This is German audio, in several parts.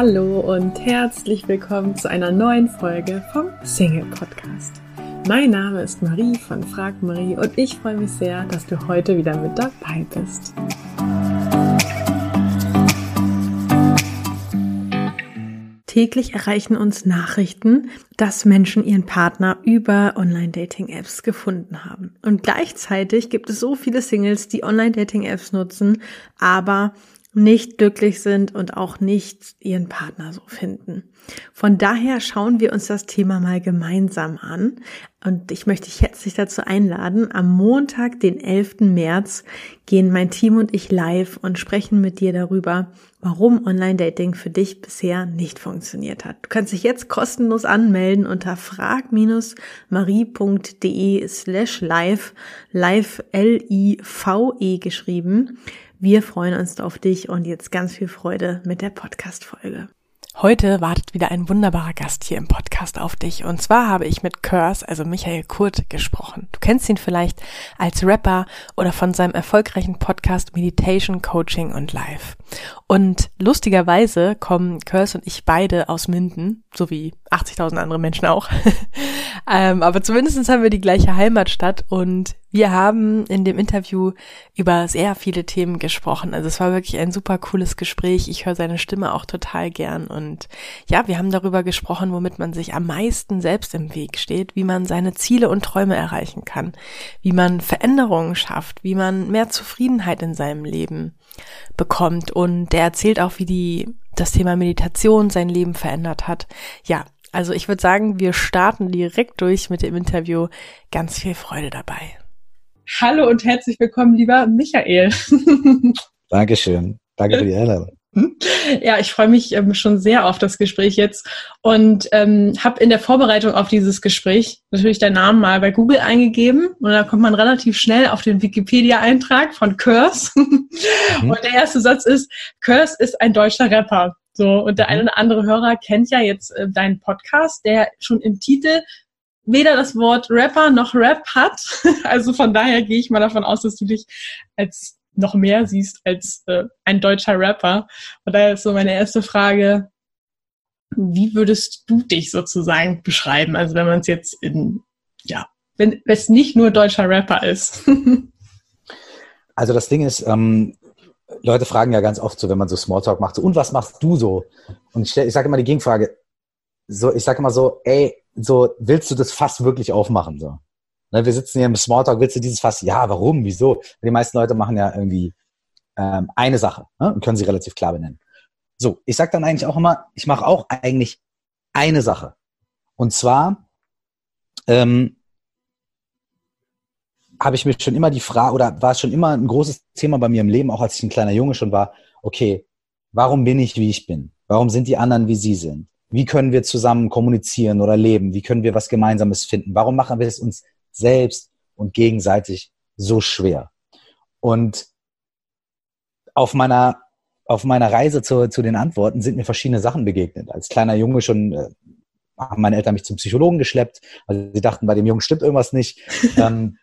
Hallo und herzlich willkommen zu einer neuen Folge vom Single Podcast. Mein Name ist Marie von Frag Marie und ich freue mich sehr, dass du heute wieder mit dabei bist. Täglich erreichen uns Nachrichten, dass Menschen ihren Partner über Online-Dating-Apps gefunden haben. Und gleichzeitig gibt es so viele Singles, die Online-Dating-Apps nutzen, aber nicht glücklich sind und auch nicht ihren Partner so finden. Von daher schauen wir uns das Thema mal gemeinsam an. Und ich möchte dich herzlich dazu einladen. Am Montag, den 11. März, gehen mein Team und ich live und sprechen mit dir darüber, warum Online-Dating für dich bisher nicht funktioniert hat. Du kannst dich jetzt kostenlos anmelden unter frag-marie.de slash live, live L-I-V-E geschrieben. Wir freuen uns auf dich und jetzt ganz viel Freude mit der Podcast-Folge. Heute wartet wieder ein wunderbarer Gast hier im Podcast auf dich. Und zwar habe ich mit Curse, also Michael Kurt, gesprochen. Du kennst ihn vielleicht als Rapper oder von seinem erfolgreichen Podcast Meditation, Coaching und Life. Und lustigerweise kommen Curse und ich beide aus Minden, so wie 80.000 andere Menschen auch. ähm, aber zumindest haben wir die gleiche Heimatstadt und wir haben in dem Interview über sehr viele Themen gesprochen. Also es war wirklich ein super cooles Gespräch. Ich höre seine Stimme auch total gern. Und ja, wir haben darüber gesprochen, womit man sich am meisten selbst im Weg steht, wie man seine Ziele und Träume erreichen kann, wie man Veränderungen schafft, wie man mehr Zufriedenheit in seinem Leben bekommt. Und der erzählt auch, wie die das Thema Meditation sein Leben verändert hat. Ja, also ich würde sagen, wir starten direkt durch mit dem Interview. Ganz viel Freude dabei. Hallo und herzlich willkommen, lieber Michael. Dankeschön. Danke für die Einladung. Ja, ich freue mich ähm, schon sehr auf das Gespräch jetzt und ähm, habe in der Vorbereitung auf dieses Gespräch natürlich deinen Namen mal bei Google eingegeben und da kommt man relativ schnell auf den Wikipedia-Eintrag von Curse mhm. und der erste Satz ist, Curse ist ein deutscher Rapper. So, und der mhm. eine oder andere Hörer kennt ja jetzt äh, deinen Podcast, der schon im Titel weder das Wort Rapper noch Rap hat. Also von daher gehe ich mal davon aus, dass du dich als noch mehr siehst als äh, ein deutscher Rapper. Und daher ist so meine erste Frage, wie würdest du dich sozusagen beschreiben? Also wenn man es jetzt in, ja, wenn es nicht nur deutscher Rapper ist. also das Ding ist, ähm, Leute fragen ja ganz oft so, wenn man so Smalltalk macht, so, und was machst du so? Und ich, ich sage immer die Gegenfrage, so, ich sage immer so, ey, so, willst du das Fass wirklich aufmachen? So. Ne, wir sitzen hier im Smalltalk, willst du dieses Fass? Ja, warum? Wieso? Die meisten Leute machen ja irgendwie ähm, eine Sache ne, und können sie relativ klar benennen. So, ich sage dann eigentlich auch immer, ich mache auch eigentlich eine Sache. Und zwar ähm, habe ich mir schon immer die Frage, oder war es schon immer ein großes Thema bei mir im Leben, auch als ich ein kleiner Junge schon war, okay, warum bin ich, wie ich bin? Warum sind die anderen, wie sie sind? Wie können wir zusammen kommunizieren oder leben? Wie können wir was Gemeinsames finden? Warum machen wir es uns selbst und gegenseitig so schwer? Und auf meiner, auf meiner Reise zu, zu den Antworten sind mir verschiedene Sachen begegnet. Als kleiner Junge schon äh, haben meine Eltern mich zum Psychologen geschleppt, weil sie dachten, bei dem Jungen stimmt irgendwas nicht. ähm,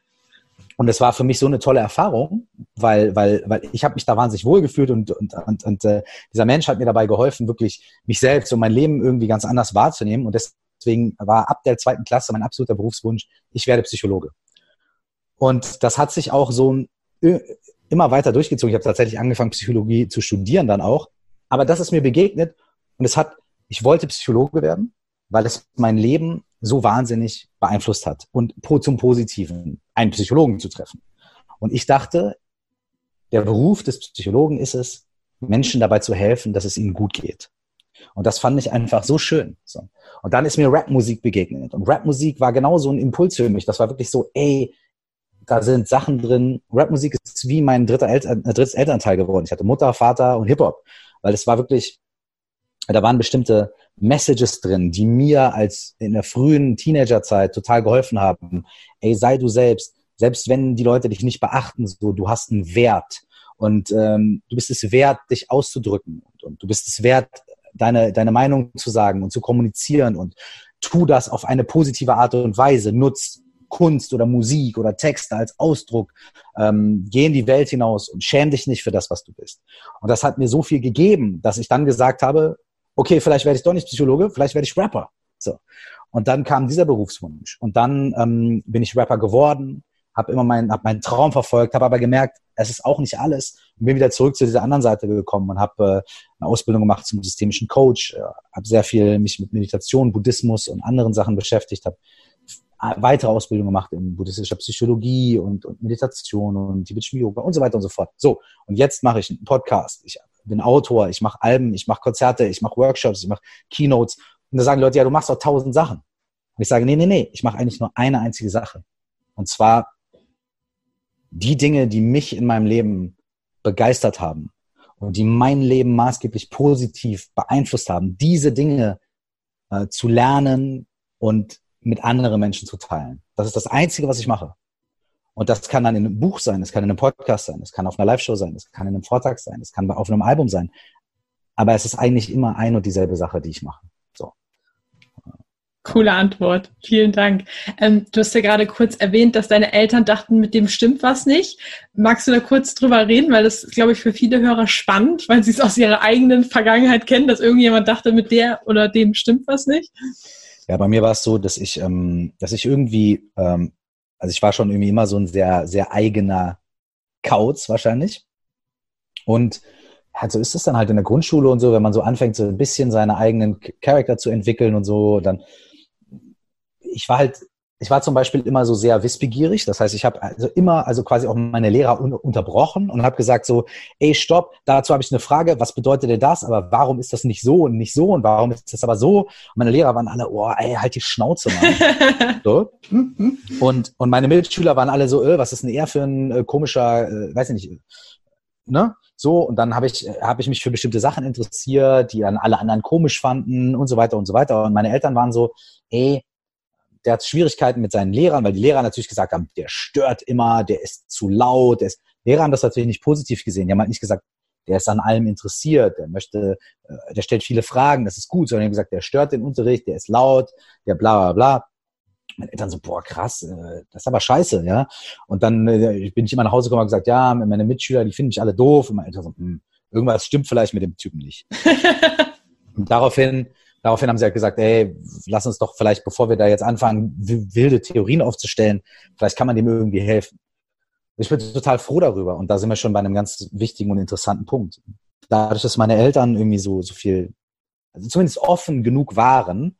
und es war für mich so eine tolle Erfahrung, weil, weil, weil ich habe mich da wahnsinnig wohl gefühlt und, und, und, und äh, dieser Mensch hat mir dabei geholfen, wirklich mich selbst und mein Leben irgendwie ganz anders wahrzunehmen. Und deswegen war ab der zweiten Klasse mein absoluter Berufswunsch, ich werde Psychologe. Und das hat sich auch so äh, immer weiter durchgezogen. Ich habe tatsächlich angefangen, Psychologie zu studieren dann auch. Aber das ist mir begegnet und es hat, ich wollte Psychologe werden, weil es mein Leben so wahnsinnig beeinflusst hat und zum Positiven einen Psychologen zu treffen. Und ich dachte, der Beruf des Psychologen ist es, Menschen dabei zu helfen, dass es ihnen gut geht. Und das fand ich einfach so schön. So. Und dann ist mir Rapmusik begegnet. Und Rapmusik war genau so ein Impuls für mich. Das war wirklich so, ey, da sind Sachen drin. Rapmusik ist wie mein dritter Eltern, äh, drittes Elternteil geworden. Ich hatte Mutter, Vater und Hip-Hop. Weil es war wirklich, da waren bestimmte Messages drin, die mir als in der frühen Teenagerzeit total geholfen haben. Ey, sei du selbst. Selbst wenn die Leute dich nicht beachten, so, du hast einen Wert. Und ähm, du bist es wert, dich auszudrücken. Und, und du bist es wert, deine, deine Meinung zu sagen und zu kommunizieren. Und tu das auf eine positive Art und Weise. Nutz Kunst oder Musik oder Texte als Ausdruck. Ähm, geh in die Welt hinaus und schäm dich nicht für das, was du bist. Und das hat mir so viel gegeben, dass ich dann gesagt habe, okay, vielleicht werde ich doch nicht Psychologe, vielleicht werde ich Rapper. So. Und dann kam dieser Berufswunsch. Und dann ähm, bin ich Rapper geworden, habe immer meinen, hab meinen Traum verfolgt, habe aber gemerkt, es ist auch nicht alles. Und bin wieder zurück zu dieser anderen Seite gekommen und habe äh, eine Ausbildung gemacht zum systemischen Coach, äh, habe sehr viel mich mit Meditation, Buddhismus und anderen Sachen beschäftigt, habe weitere Ausbildung gemacht in buddhistischer Psychologie und, und Meditation und Tibetischen Yoga und so weiter und so fort. So, und jetzt mache ich einen Podcast. Ich bin Autor, ich mache Alben, ich mache Konzerte, ich mache Workshops, ich mache Keynotes. Und da sagen Leute, ja, du machst doch tausend Sachen. Und ich sage, nee, nee, nee, ich mache eigentlich nur eine einzige Sache. Und zwar die Dinge, die mich in meinem Leben begeistert haben und die mein Leben maßgeblich positiv beeinflusst haben, diese Dinge äh, zu lernen und mit anderen Menschen zu teilen. Das ist das Einzige, was ich mache. Und das kann dann in einem Buch sein, es kann in einem Podcast sein, es kann auf einer Live-Show sein, es kann in einem Vortrag sein, es kann auf einem Album sein. Aber es ist eigentlich immer ein und dieselbe Sache, die ich mache. So. Coole Antwort. Vielen Dank. Ähm, du hast ja gerade kurz erwähnt, dass deine Eltern dachten, mit dem stimmt was nicht. Magst du da kurz drüber reden? Weil das, glaube ich, für viele Hörer spannend, weil sie es aus ihrer eigenen Vergangenheit kennen, dass irgendjemand dachte, mit der oder dem stimmt was nicht. Ja, bei mir war es so, dass ich, ähm, dass ich irgendwie, ähm, also ich war schon irgendwie immer so ein sehr, sehr eigener Kauz wahrscheinlich. Und ja, so ist es dann halt in der Grundschule und so, wenn man so anfängt, so ein bisschen seine eigenen Charakter zu entwickeln und so, dann, ich war halt ich war zum Beispiel immer so sehr wissbegierig. Das heißt, ich habe also immer, also quasi auch meine Lehrer un unterbrochen und habe gesagt so, ey, stopp, dazu habe ich eine Frage, was bedeutet denn das? Aber warum ist das nicht so und nicht so und warum ist das aber so? Und meine Lehrer waren alle, oh, ey, halt die Schnauze, Mann. so. Und, und meine Mitschüler waren alle so, äh, was ist denn er für ein äh, komischer, äh, weiß ich nicht, ne? So, und dann habe ich, hab ich mich für bestimmte Sachen interessiert, die dann alle anderen komisch fanden und so weiter und so weiter. Und meine Eltern waren so, ey, der hat Schwierigkeiten mit seinen Lehrern, weil die Lehrer natürlich gesagt haben, der stört immer, der ist zu laut. Der ist, Lehrer haben das natürlich nicht positiv gesehen. Die haben halt nicht gesagt, der ist an allem interessiert, der möchte, äh, der stellt viele Fragen, das ist gut, sondern die haben gesagt, der stört den Unterricht, der ist laut, der bla bla bla. Meine Eltern so, boah, krass, äh, das ist aber scheiße, ja. Und dann äh, bin ich immer nach Hause gekommen und gesagt, ja, meine Mitschüler, die finden mich alle doof. Und meine Eltern so, hm, irgendwas stimmt vielleicht mit dem Typen nicht. und daraufhin daraufhin haben sie halt gesagt, ey, lass uns doch vielleicht, bevor wir da jetzt anfangen, wilde Theorien aufzustellen, vielleicht kann man dem irgendwie helfen. Ich bin total froh darüber und da sind wir schon bei einem ganz wichtigen und interessanten Punkt. Dadurch, dass meine Eltern irgendwie so, so viel, also zumindest offen genug waren,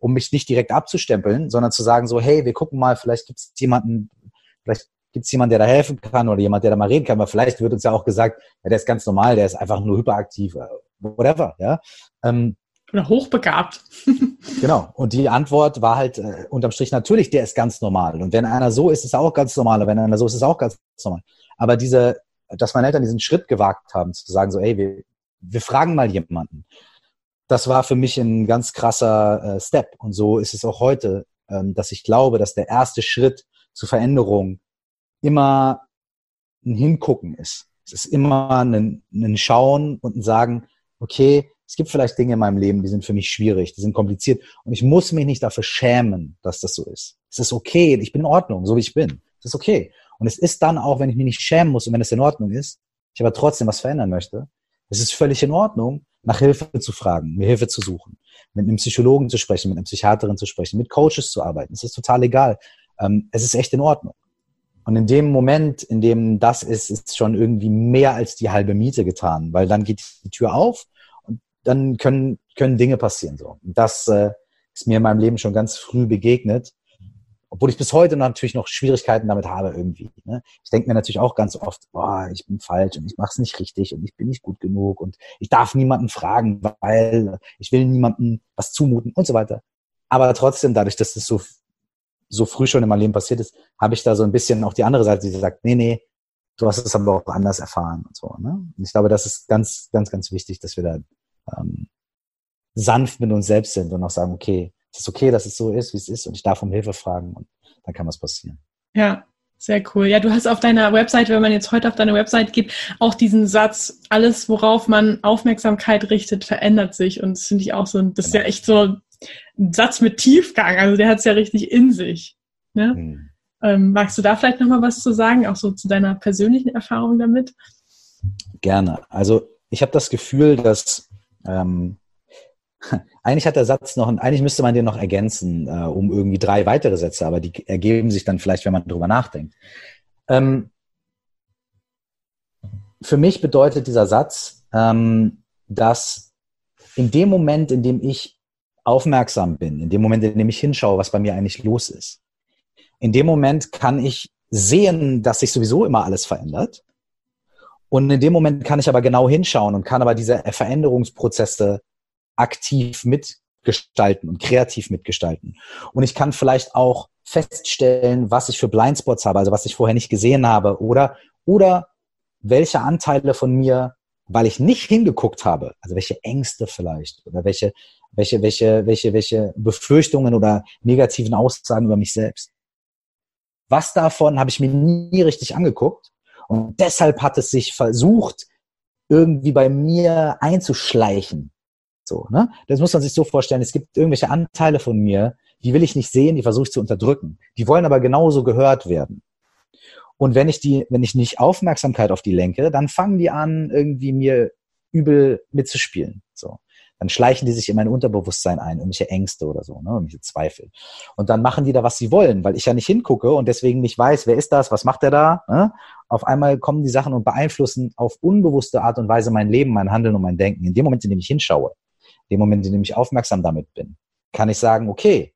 um mich nicht direkt abzustempeln, sondern zu sagen so, hey, wir gucken mal, vielleicht gibt es jemanden, vielleicht gibt es jemanden, der da helfen kann oder jemand, der da mal reden kann, aber vielleicht wird uns ja auch gesagt, ja, der ist ganz normal, der ist einfach nur hyperaktiv, äh, whatever, ja. Ähm, oder hochbegabt. genau. Und die Antwort war halt äh, unterm Strich natürlich, der ist ganz normal. Und wenn einer so ist, ist er auch ganz normal. Und wenn einer so ist, ist er auch ganz normal. Aber diese, dass meine Eltern diesen Schritt gewagt haben, zu sagen so, ey, wir, wir fragen mal jemanden. Das war für mich ein ganz krasser äh, Step. Und so ist es auch heute, ähm, dass ich glaube, dass der erste Schritt zur Veränderung immer ein Hingucken ist. Es ist immer ein, ein Schauen und ein Sagen, okay, es gibt vielleicht Dinge in meinem Leben, die sind für mich schwierig, die sind kompliziert und ich muss mich nicht dafür schämen, dass das so ist. Es ist okay, ich bin in Ordnung, so wie ich bin. Es ist okay. Und es ist dann auch, wenn ich mich nicht schämen muss und wenn es in Ordnung ist, ich aber trotzdem was verändern möchte, es ist völlig in Ordnung, nach Hilfe zu fragen, mir Hilfe zu suchen, mit einem Psychologen zu sprechen, mit einer Psychiaterin zu sprechen, mit Coaches zu arbeiten. Es ist total egal. Ähm, es ist echt in Ordnung. Und in dem Moment, in dem das ist, ist schon irgendwie mehr als die halbe Miete getan, weil dann geht die Tür auf dann können, können Dinge passieren. So. Das äh, ist mir in meinem Leben schon ganz früh begegnet. Obwohl ich bis heute natürlich noch Schwierigkeiten damit habe irgendwie. Ne? Ich denke mir natürlich auch ganz oft, boah, ich bin falsch und ich mache es nicht richtig und ich bin nicht gut genug und ich darf niemanden fragen, weil ich will niemanden was zumuten und so weiter. Aber trotzdem, dadurch, dass das so, so früh schon in meinem Leben passiert ist, habe ich da so ein bisschen auch die andere Seite, die sagt, nee, nee, du hast es aber auch anders erfahren und so. Ne? Und ich glaube, das ist ganz, ganz, ganz wichtig, dass wir da ähm, sanft mit uns selbst sind und auch sagen, okay, es ist okay, dass es so ist, wie es ist und ich darf um Hilfe fragen und dann kann was passieren. Ja, sehr cool. Ja, du hast auf deiner Website, wenn man jetzt heute auf deine Website geht, auch diesen Satz, alles, worauf man Aufmerksamkeit richtet, verändert sich. Und das finde ich auch so, das ist ja genau. echt so ein Satz mit Tiefgang. Also der hat es ja richtig in sich. Ne? Hm. Ähm, magst du da vielleicht nochmal was zu sagen, auch so zu deiner persönlichen Erfahrung damit? Gerne. Also ich habe das Gefühl, dass ähm, eigentlich hat der Satz noch, eigentlich müsste man den noch ergänzen, äh, um irgendwie drei weitere Sätze, aber die ergeben sich dann vielleicht, wenn man drüber nachdenkt. Ähm, für mich bedeutet dieser Satz, ähm, dass in dem Moment, in dem ich aufmerksam bin, in dem Moment, in dem ich hinschaue, was bei mir eigentlich los ist, in dem Moment kann ich sehen, dass sich sowieso immer alles verändert. Und in dem Moment kann ich aber genau hinschauen und kann aber diese Veränderungsprozesse aktiv mitgestalten und kreativ mitgestalten. Und ich kann vielleicht auch feststellen, was ich für Blindspots habe, also was ich vorher nicht gesehen habe oder, oder welche Anteile von mir, weil ich nicht hingeguckt habe, also welche Ängste vielleicht oder welche, welche, welche, welche, welche Befürchtungen oder negativen Aussagen über mich selbst. Was davon habe ich mir nie richtig angeguckt und deshalb hat es sich versucht, irgendwie bei mir einzuschleichen. So, ne? Das muss man sich so vorstellen. Es gibt irgendwelche Anteile von mir, die will ich nicht sehen, die versuche ich zu unterdrücken. Die wollen aber genauso gehört werden. Und wenn ich die, wenn ich nicht Aufmerksamkeit auf die lenke, dann fangen die an, irgendwie mir übel mitzuspielen. So. Dann schleichen die sich in mein Unterbewusstsein ein, irgendwelche Ängste oder so, ne, irgendwelche Zweifel. Und dann machen die da, was sie wollen, weil ich ja nicht hingucke und deswegen nicht weiß, wer ist das, was macht der da. Ne? Auf einmal kommen die Sachen und beeinflussen auf unbewusste Art und Weise mein Leben, mein Handeln und mein Denken. In dem Moment, in dem ich hinschaue, in dem Moment, in dem ich aufmerksam damit bin, kann ich sagen, okay,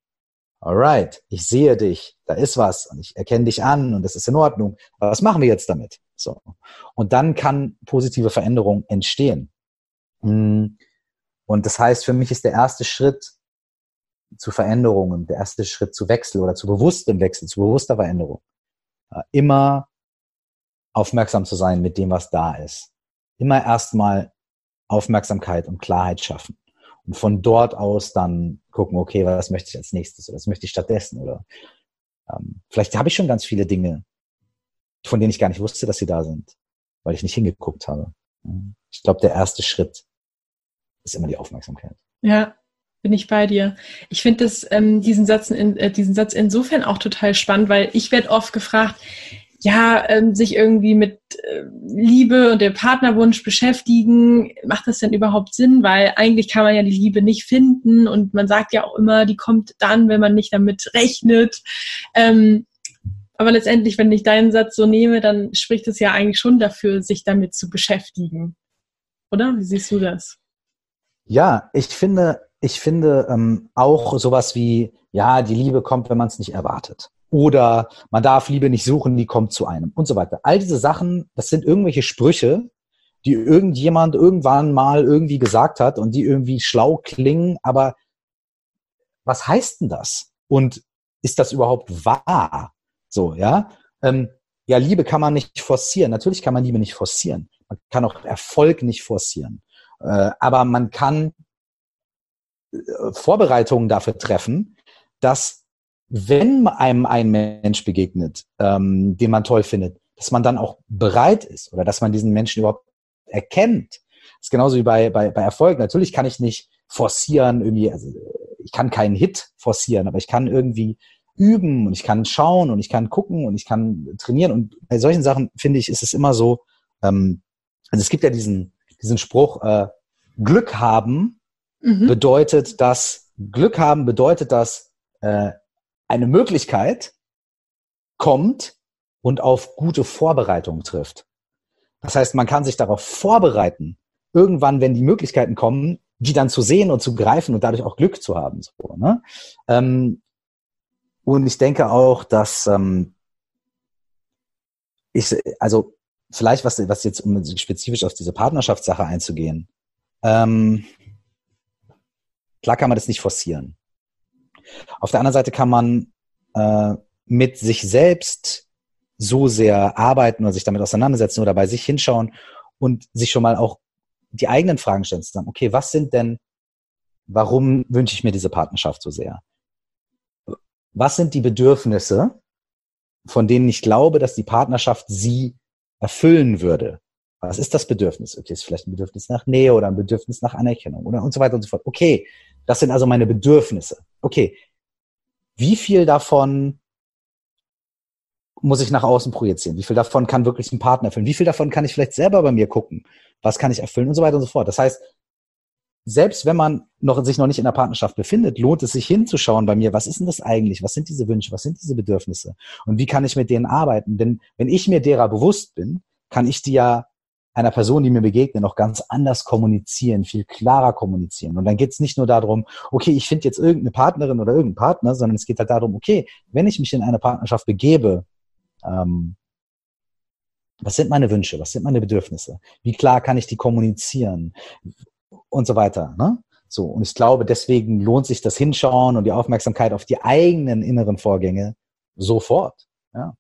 alright, ich sehe dich, da ist was und ich erkenne dich an und das ist in Ordnung. Aber was machen wir jetzt damit? So. Und dann kann positive Veränderung entstehen. Hm. Und das heißt, für mich ist der erste Schritt zu Veränderungen, der erste Schritt zu Wechsel oder zu bewusstem Wechsel, zu bewusster Veränderung, äh, immer aufmerksam zu sein mit dem, was da ist. Immer erstmal Aufmerksamkeit und Klarheit schaffen und von dort aus dann gucken, okay, was möchte ich als nächstes oder was möchte ich stattdessen oder ähm, vielleicht habe ich schon ganz viele Dinge, von denen ich gar nicht wusste, dass sie da sind, weil ich nicht hingeguckt habe. Ich glaube, der erste Schritt ist immer die Aufmerksamkeit. Ja, bin ich bei dir. Ich finde ähm, diesen Satz in, äh, diesen Satz insofern auch total spannend, weil ich werde oft gefragt, ja, ähm, sich irgendwie mit äh, Liebe und dem Partnerwunsch beschäftigen, macht das denn überhaupt Sinn? Weil eigentlich kann man ja die Liebe nicht finden und man sagt ja auch immer, die kommt dann, wenn man nicht damit rechnet. Ähm, aber letztendlich, wenn ich deinen Satz so nehme, dann spricht es ja eigentlich schon dafür, sich damit zu beschäftigen. Oder? Wie siehst du das? Ja, ich finde, ich finde ähm, auch sowas wie, ja, die Liebe kommt, wenn man es nicht erwartet oder man darf Liebe nicht suchen, die kommt zu einem und so weiter. All diese Sachen, das sind irgendwelche Sprüche, die irgendjemand irgendwann mal irgendwie gesagt hat und die irgendwie schlau klingen, aber was heißt denn das? Und ist das überhaupt wahr? So, ja. Ähm, ja, Liebe kann man nicht forcieren. Natürlich kann man Liebe nicht forcieren. Man kann auch Erfolg nicht forcieren. Äh, aber man kann äh, Vorbereitungen dafür treffen, dass wenn einem ein Mensch begegnet, ähm, den man toll findet, dass man dann auch bereit ist oder dass man diesen Menschen überhaupt erkennt. Das ist genauso wie bei, bei, bei Erfolg. Natürlich kann ich nicht forcieren, irgendwie, also ich kann keinen Hit forcieren, aber ich kann irgendwie üben und ich kann schauen und ich kann gucken und ich kann trainieren. Und bei solchen Sachen, finde ich, ist es immer so, ähm, also es gibt ja diesen, diesen Spruch, äh, Glück haben mhm. bedeutet dass Glück haben bedeutet dass äh, eine Möglichkeit kommt und auf gute Vorbereitung trifft. Das heißt, man kann sich darauf vorbereiten, irgendwann, wenn die Möglichkeiten kommen, die dann zu sehen und zu greifen und dadurch auch Glück zu haben. So, ne? ähm, und ich denke auch, dass ähm, ich, also vielleicht was, was jetzt, um spezifisch auf diese Partnerschaftssache einzugehen, ähm, klar kann man das nicht forcieren. Auf der anderen Seite kann man äh, mit sich selbst so sehr arbeiten oder sich damit auseinandersetzen oder bei sich hinschauen und sich schon mal auch die eigenen Fragen stellen, zu sagen, okay, was sind denn, warum wünsche ich mir diese Partnerschaft so sehr? Was sind die Bedürfnisse, von denen ich glaube, dass die Partnerschaft sie erfüllen würde? Was ist das Bedürfnis? Okay, ist vielleicht ein Bedürfnis nach Nähe oder ein Bedürfnis nach Anerkennung oder und so weiter und so fort. Okay, das sind also meine Bedürfnisse. Okay, wie viel davon muss ich nach außen projizieren? Wie viel davon kann wirklich ein Partner erfüllen? Wie viel davon kann ich vielleicht selber bei mir gucken? Was kann ich erfüllen und so weiter und so fort. Das heißt, selbst wenn man noch, sich noch nicht in der Partnerschaft befindet, lohnt es sich hinzuschauen bei mir, was ist denn das eigentlich? Was sind diese Wünsche? Was sind diese Bedürfnisse? Und wie kann ich mit denen arbeiten? Denn wenn ich mir derer bewusst bin, kann ich die ja einer Person, die mir begegnet, noch ganz anders kommunizieren, viel klarer kommunizieren. Und dann geht es nicht nur darum, okay, ich finde jetzt irgendeine Partnerin oder irgendeinen Partner, sondern es geht halt darum, okay, wenn ich mich in eine Partnerschaft begebe, ähm, was sind meine Wünsche? Was sind meine Bedürfnisse? Wie klar kann ich die kommunizieren? Und so weiter. Ne? So, und ich glaube, deswegen lohnt sich das Hinschauen und die Aufmerksamkeit auf die eigenen inneren Vorgänge sofort. Ja.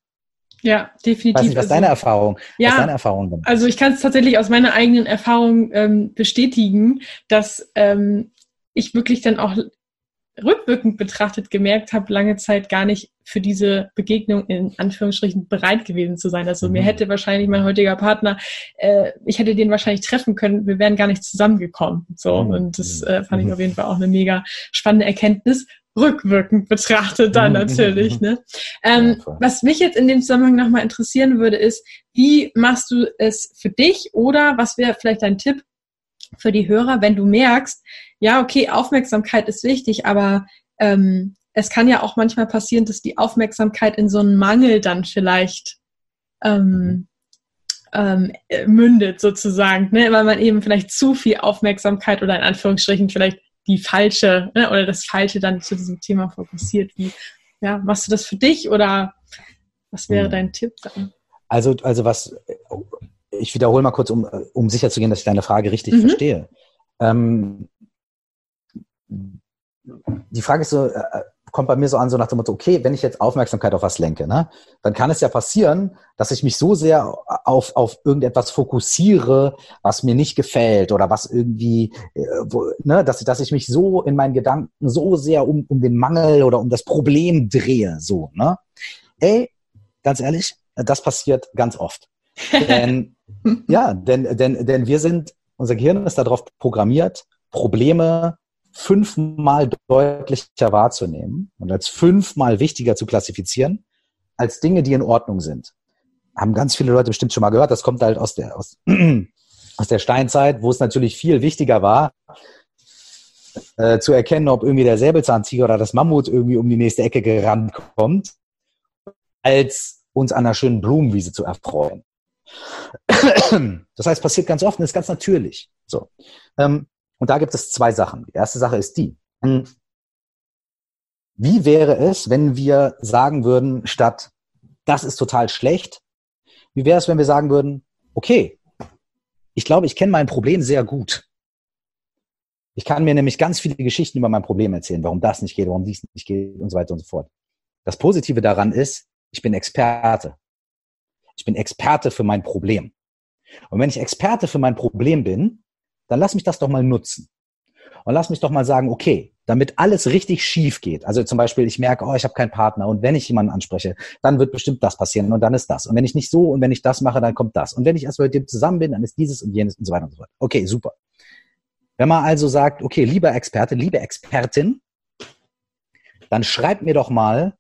Ja, definitiv. Weiß nicht, was also, deine Erfahrung? Ja, was deine Erfahrung also ich kann es tatsächlich aus meiner eigenen Erfahrung ähm, bestätigen, dass ähm, ich wirklich dann auch rückwirkend betrachtet gemerkt habe, lange Zeit gar nicht für diese Begegnung in Anführungsstrichen bereit gewesen zu sein. Also mhm. mir hätte wahrscheinlich mein heutiger Partner, äh, ich hätte den wahrscheinlich treffen können, wir wären gar nicht zusammengekommen. So mhm. und das äh, fand ich mhm. auf jeden Fall auch eine mega spannende Erkenntnis. Rückwirkend betrachtet dann mhm. natürlich. Ne? Ähm, ja, was mich jetzt in dem Zusammenhang nochmal interessieren würde, ist, wie machst du es für dich oder was wäre vielleicht dein Tipp für die Hörer, wenn du merkst, ja, okay, Aufmerksamkeit ist wichtig, aber ähm, es kann ja auch manchmal passieren, dass die Aufmerksamkeit in so einen Mangel dann vielleicht ähm, ähm, mündet sozusagen, ne? weil man eben vielleicht zu viel Aufmerksamkeit oder in Anführungsstrichen vielleicht die falsche ne? oder das Falsche dann zu diesem Thema fokussiert. Wie ja, machst du das für dich oder was wäre hm. dein Tipp dann? Also, also was, ich wiederhole mal kurz, um, um sicherzugehen, dass ich deine Frage richtig mhm. verstehe. Ähm, die Frage ist so, äh, kommt bei mir so an, so nach dem Motto, okay, wenn ich jetzt Aufmerksamkeit auf was lenke, ne, dann kann es ja passieren, dass ich mich so sehr auf, auf irgendetwas fokussiere, was mir nicht gefällt oder was irgendwie, äh, wo, ne, dass, dass ich mich so in meinen Gedanken so sehr um, um den Mangel oder um das Problem drehe, so, ne. Ey, ganz ehrlich, das passiert ganz oft. denn, ja, denn, denn, denn wir sind, unser Gehirn ist darauf programmiert, Probleme fünfmal deutlicher wahrzunehmen und als fünfmal wichtiger zu klassifizieren, als Dinge, die in Ordnung sind. Haben ganz viele Leute bestimmt schon mal gehört. Das kommt halt aus der, aus, aus der Steinzeit, wo es natürlich viel wichtiger war, äh, zu erkennen, ob irgendwie der Säbelzahntiger oder das Mammut irgendwie um die nächste Ecke gerannt kommt, als uns an einer schönen Blumenwiese zu erfreuen. Das heißt, passiert ganz oft und ist ganz natürlich. So. Ähm, und da gibt es zwei Sachen. Die erste Sache ist die. Hm, wie wäre es, wenn wir sagen würden, statt das ist total schlecht, wie wäre es, wenn wir sagen würden, okay, ich glaube, ich kenne mein Problem sehr gut. Ich kann mir nämlich ganz viele Geschichten über mein Problem erzählen, warum das nicht geht, warum dies nicht geht und so weiter und so fort. Das Positive daran ist, ich bin Experte. Ich bin Experte für mein Problem. Und wenn ich Experte für mein Problem bin, dann lass mich das doch mal nutzen. Und lass mich doch mal sagen, okay, damit alles richtig schief geht. Also zum Beispiel, ich merke, oh, ich habe keinen Partner und wenn ich jemanden anspreche, dann wird bestimmt das passieren und dann ist das. Und wenn ich nicht so und wenn ich das mache, dann kommt das. Und wenn ich erst mit dem zusammen bin, dann ist dieses und jenes und so weiter und so fort. Okay, super. Wenn man also sagt, okay, lieber Experte, liebe Expertin, dann schreib mir doch mal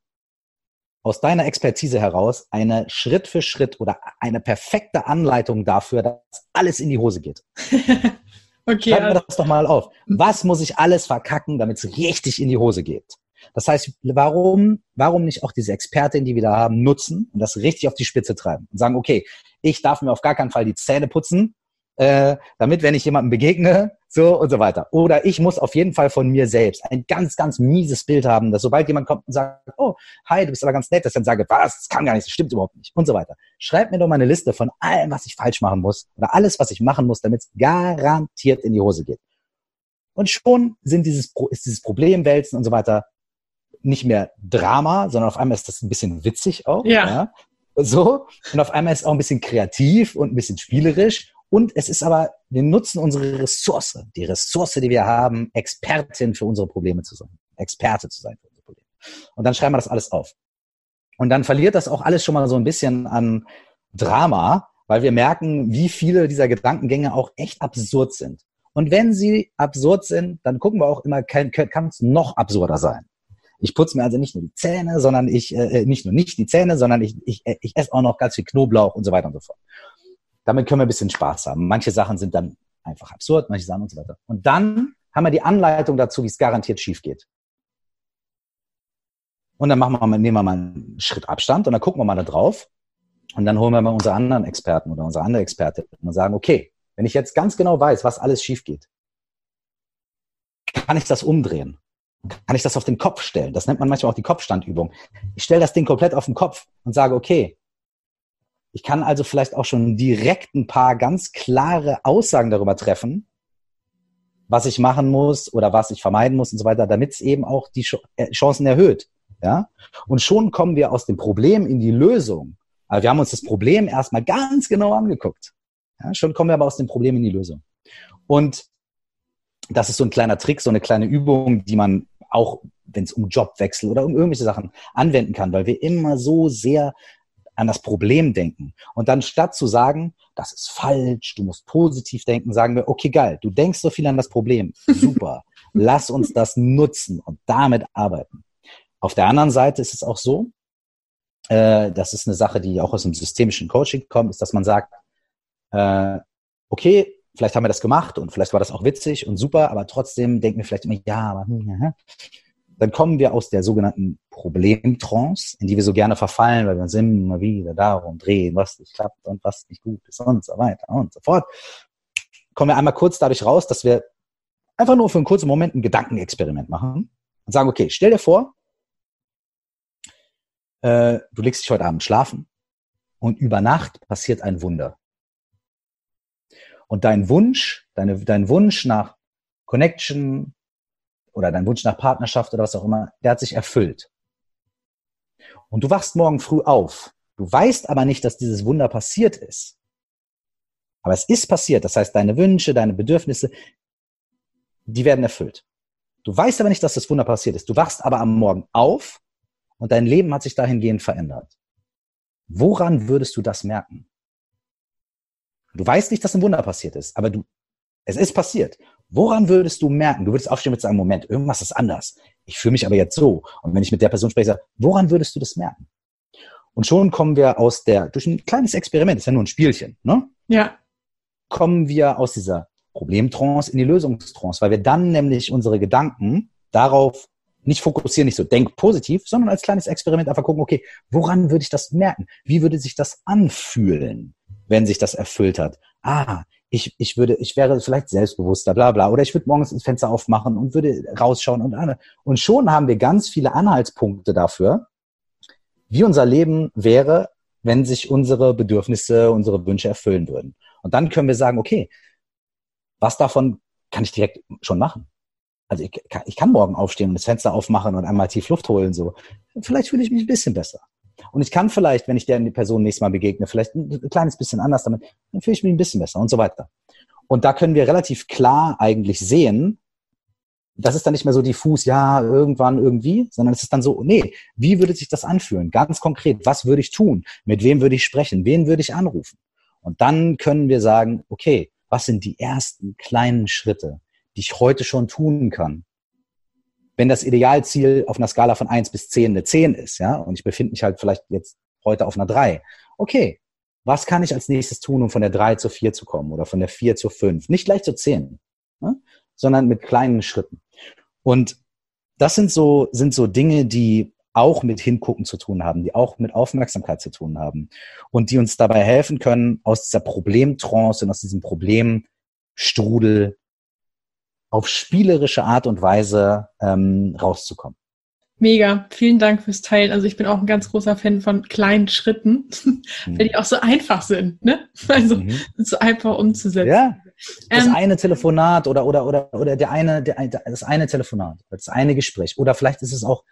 aus deiner Expertise heraus eine Schritt für Schritt oder eine perfekte Anleitung dafür, dass alles in die Hose geht. Okay. Schreiben wir das doch mal auf. Was muss ich alles verkacken, damit es richtig in die Hose geht? Das heißt, warum, warum nicht auch diese Expertin, die wir da haben, nutzen und das richtig auf die Spitze treiben und sagen, okay, ich darf mir auf gar keinen Fall die Zähne putzen, äh, damit, wenn ich jemandem begegne, so und so weiter. Oder ich muss auf jeden Fall von mir selbst ein ganz, ganz mieses Bild haben, dass sobald jemand kommt und sagt, oh, hi, du bist aber ganz nett, dass ich dann sage, was, das kann gar nicht, das stimmt überhaupt nicht und so weiter. Schreib mir doch mal eine Liste von allem, was ich falsch machen muss oder alles, was ich machen muss, damit es garantiert in die Hose geht. Und schon sind dieses, ist dieses Problemwälzen und so weiter nicht mehr Drama, sondern auf einmal ist das ein bisschen witzig auch. Ja. ja. So. Und auf einmal ist es auch ein bisschen kreativ und ein bisschen spielerisch. Und es ist aber, wir nutzen unsere Ressource, die Ressource, die wir haben, Expertin für unsere Probleme zu sein, Experte zu sein für unsere Probleme. Und dann schreiben wir das alles auf. Und dann verliert das auch alles schon mal so ein bisschen an Drama, weil wir merken, wie viele dieser Gedankengänge auch echt absurd sind. Und wenn sie absurd sind, dann gucken wir auch immer, kann es noch absurder sein. Ich putze mir also nicht nur die Zähne, sondern ich, äh, äh, nicht nur nicht die Zähne, sondern ich, ich, ich esse auch noch ganz viel Knoblauch und so weiter und so fort. Damit können wir ein bisschen Spaß haben. Manche Sachen sind dann einfach absurd, manche Sachen und so weiter. Und dann haben wir die Anleitung dazu, wie es garantiert schief geht. Und dann machen wir mal, nehmen wir mal einen Schritt Abstand und dann gucken wir mal da drauf. Und dann holen wir mal unsere anderen Experten oder unsere andere Experte und sagen, okay, wenn ich jetzt ganz genau weiß, was alles schief geht, kann ich das umdrehen? Kann ich das auf den Kopf stellen? Das nennt man manchmal auch die Kopfstandübung. Ich stelle das Ding komplett auf den Kopf und sage, okay, ich kann also vielleicht auch schon direkt ein paar ganz klare Aussagen darüber treffen, was ich machen muss oder was ich vermeiden muss und so weiter, damit es eben auch die äh, Chancen erhöht. Ja? Und schon kommen wir aus dem Problem in die Lösung. Aber wir haben uns das Problem erstmal ganz genau angeguckt. Ja? Schon kommen wir aber aus dem Problem in die Lösung. Und das ist so ein kleiner Trick, so eine kleine Übung, die man auch, wenn es um Jobwechsel oder um irgendwelche Sachen anwenden kann, weil wir immer so sehr an das Problem denken. Und dann statt zu sagen, das ist falsch, du musst positiv denken, sagen wir, okay, geil, du denkst so viel an das Problem. Super. Lass uns das nutzen und damit arbeiten. Auf der anderen Seite ist es auch so, äh, das ist eine Sache, die auch aus dem systemischen Coaching kommt, ist, dass man sagt, äh, okay, vielleicht haben wir das gemacht und vielleicht war das auch witzig und super, aber trotzdem denken wir vielleicht immer, ja, aber hm, ja, dann kommen wir aus der sogenannten Problemtrance, in die wir so gerne verfallen, weil wir uns immer wieder darum drehen, was nicht klappt und was nicht gut ist und so weiter und so fort. Kommen wir einmal kurz dadurch raus, dass wir einfach nur für einen kurzen Moment ein Gedankenexperiment machen und sagen, okay, stell dir vor, äh, du legst dich heute Abend schlafen und über Nacht passiert ein Wunder. Und dein Wunsch, deine, dein Wunsch nach Connection oder dein Wunsch nach Partnerschaft oder was auch immer, der hat sich erfüllt. Und du wachst morgen früh auf. Du weißt aber nicht, dass dieses Wunder passiert ist. Aber es ist passiert. Das heißt, deine Wünsche, deine Bedürfnisse, die werden erfüllt. Du weißt aber nicht, dass das Wunder passiert ist. Du wachst aber am Morgen auf und dein Leben hat sich dahingehend verändert. Woran würdest du das merken? Du weißt nicht, dass ein Wunder passiert ist, aber du, es ist passiert. Woran würdest du merken? Du würdest aufstehen mit sagen, Moment, irgendwas ist anders. Ich fühle mich aber jetzt so. Und wenn ich mit der Person spreche, sage, woran würdest du das merken? Und schon kommen wir aus der, durch ein kleines Experiment, ist ja nur ein Spielchen, ne? Ja. Kommen wir aus dieser Problemtrance in die Lösungstrance, weil wir dann nämlich unsere Gedanken darauf nicht fokussieren, nicht so denk positiv, sondern als kleines Experiment einfach gucken, okay, woran würde ich das merken? Wie würde sich das anfühlen, wenn sich das erfüllt hat? Ah, ich, ich würde, ich wäre vielleicht selbstbewusster, bla bla. Oder ich würde morgens ins Fenster aufmachen und würde rausschauen und und schon haben wir ganz viele Anhaltspunkte dafür, wie unser Leben wäre, wenn sich unsere Bedürfnisse, unsere Wünsche erfüllen würden. Und dann können wir sagen, okay, was davon kann ich direkt schon machen? Also ich, ich kann morgen aufstehen und das Fenster aufmachen und einmal tief Luft holen, so. Vielleicht fühle ich mich ein bisschen besser. Und ich kann vielleicht, wenn ich der Person nächstes Mal begegne, vielleicht ein kleines bisschen anders damit, dann fühle ich mich ein bisschen besser und so weiter. Und da können wir relativ klar eigentlich sehen, das ist dann nicht mehr so diffus, ja, irgendwann irgendwie, sondern es ist dann so, nee, wie würde sich das anfühlen? Ganz konkret, was würde ich tun? Mit wem würde ich sprechen? Wen würde ich anrufen? Und dann können wir sagen, okay, was sind die ersten kleinen Schritte, die ich heute schon tun kann, wenn das Idealziel auf einer Skala von eins bis zehn eine zehn ist, ja, und ich befinde mich halt vielleicht jetzt heute auf einer drei, okay, was kann ich als nächstes tun, um von der drei zur vier zu kommen oder von der vier zur fünf? Nicht gleich zur zehn, ne? sondern mit kleinen Schritten. Und das sind so, sind so Dinge, die auch mit Hingucken zu tun haben, die auch mit Aufmerksamkeit zu tun haben und die uns dabei helfen können, aus dieser Problemtrance und aus diesem Problemstrudel auf spielerische Art und Weise ähm, rauszukommen. Mega, vielen Dank fürs Teilen. Also ich bin auch ein ganz großer Fan von kleinen Schritten, mhm. weil die auch so einfach sind, ne? Also mhm. so einfach umzusetzen. Ja. Das ähm, eine Telefonat oder oder oder oder der eine der, das eine Telefonat, das eine Gespräch oder vielleicht ist es auch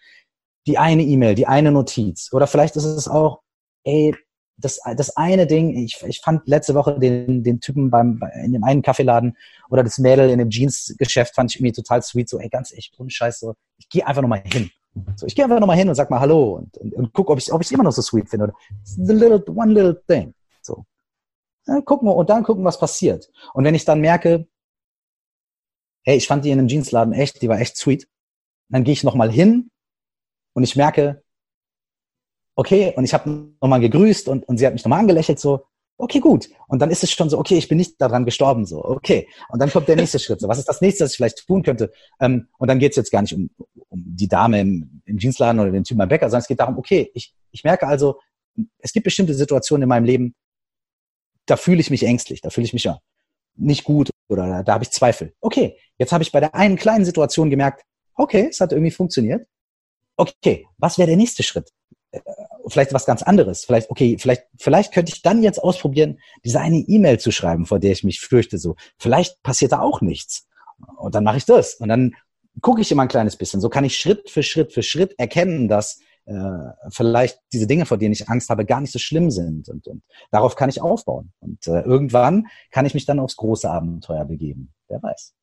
die eine E-Mail, die eine Notiz oder vielleicht ist es auch ey das, das eine Ding, ich, ich fand letzte Woche den, den Typen beim, in dem einen Kaffeeladen oder das Mädel in dem Jeans-Geschäft fand ich irgendwie total sweet, so, ey, ganz echt, ohne Scheiß, so, ich gehe einfach nochmal hin. So, ich gehe einfach nochmal hin und sag mal Hallo und, und, und guck, ob ich ob ich immer noch so sweet finde. Oder, the little, one little thing. So. Ja, gucken wir und dann gucken, was passiert. Und wenn ich dann merke, hey, ich fand die in einem Jeansladen echt, die war echt sweet, dann gehe ich nochmal hin und ich merke, okay, und ich habe nochmal gegrüßt und, und sie hat mich nochmal angelächelt, so, Okay, gut. Und dann ist es schon so, okay, ich bin nicht daran gestorben, so, okay. Und dann kommt der nächste Schritt. So, was ist das nächste, was ich vielleicht tun könnte? Ähm, und dann geht es jetzt gar nicht um, um die Dame im, im Jeansladen oder den Typen beim Bäcker, sondern es geht darum, okay, ich, ich merke also, es gibt bestimmte Situationen in meinem Leben, da fühle ich mich ängstlich, da fühle ich mich ja nicht gut oder da, da habe ich Zweifel. Okay, jetzt habe ich bei der einen kleinen Situation gemerkt, okay, es hat irgendwie funktioniert. Okay, was wäre der nächste Schritt? Vielleicht was ganz anderes. Vielleicht, okay, vielleicht, vielleicht könnte ich dann jetzt ausprobieren, diese eine E-Mail zu schreiben, vor der ich mich fürchte. So, vielleicht passiert da auch nichts. Und dann mache ich das. Und dann gucke ich immer ein kleines bisschen. So kann ich Schritt für Schritt für Schritt erkennen, dass äh, vielleicht diese Dinge, vor denen ich Angst habe, gar nicht so schlimm sind. Und, und darauf kann ich aufbauen. Und äh, irgendwann kann ich mich dann aufs große Abenteuer begeben. Wer weiß.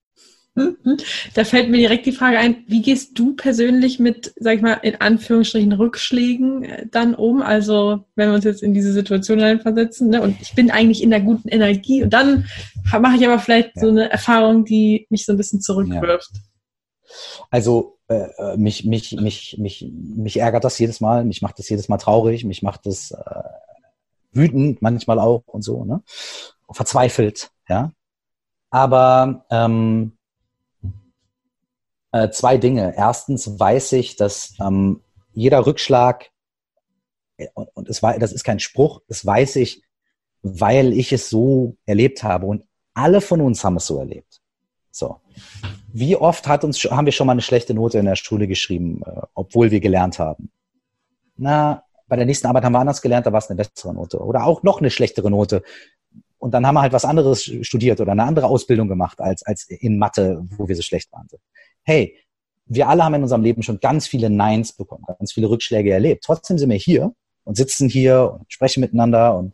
Da fällt mir direkt die Frage ein, wie gehst du persönlich mit, sag ich mal, in Anführungsstrichen Rückschlägen äh, dann um? Also, wenn wir uns jetzt in diese Situation reinversetzen, ne, und ich bin eigentlich in der guten Energie und dann mache ich aber vielleicht ja. so eine Erfahrung, die mich so ein bisschen zurückwirft. Ja. Also, äh, äh, mich, mich, mich, mich, mich ärgert das jedes Mal, mich macht das jedes Mal traurig, mich macht das äh, wütend manchmal auch und so, ne? Verzweifelt, ja. Aber ähm, äh, zwei Dinge. Erstens weiß ich, dass ähm, jeder Rückschlag, äh, und, und es war, das ist kein Spruch, das weiß ich, weil ich es so erlebt habe und alle von uns haben es so erlebt. So. Wie oft hat uns, haben wir schon mal eine schlechte Note in der Schule geschrieben, äh, obwohl wir gelernt haben? Na, bei der nächsten Arbeit haben wir anders gelernt, da war es eine bessere Note. Oder auch noch eine schlechtere Note. Und dann haben wir halt was anderes studiert oder eine andere Ausbildung gemacht als, als in Mathe, wo wir so schlecht waren hey, wir alle haben in unserem Leben schon ganz viele Neins bekommen, ganz viele Rückschläge erlebt. Trotzdem sind wir hier und sitzen hier und sprechen miteinander und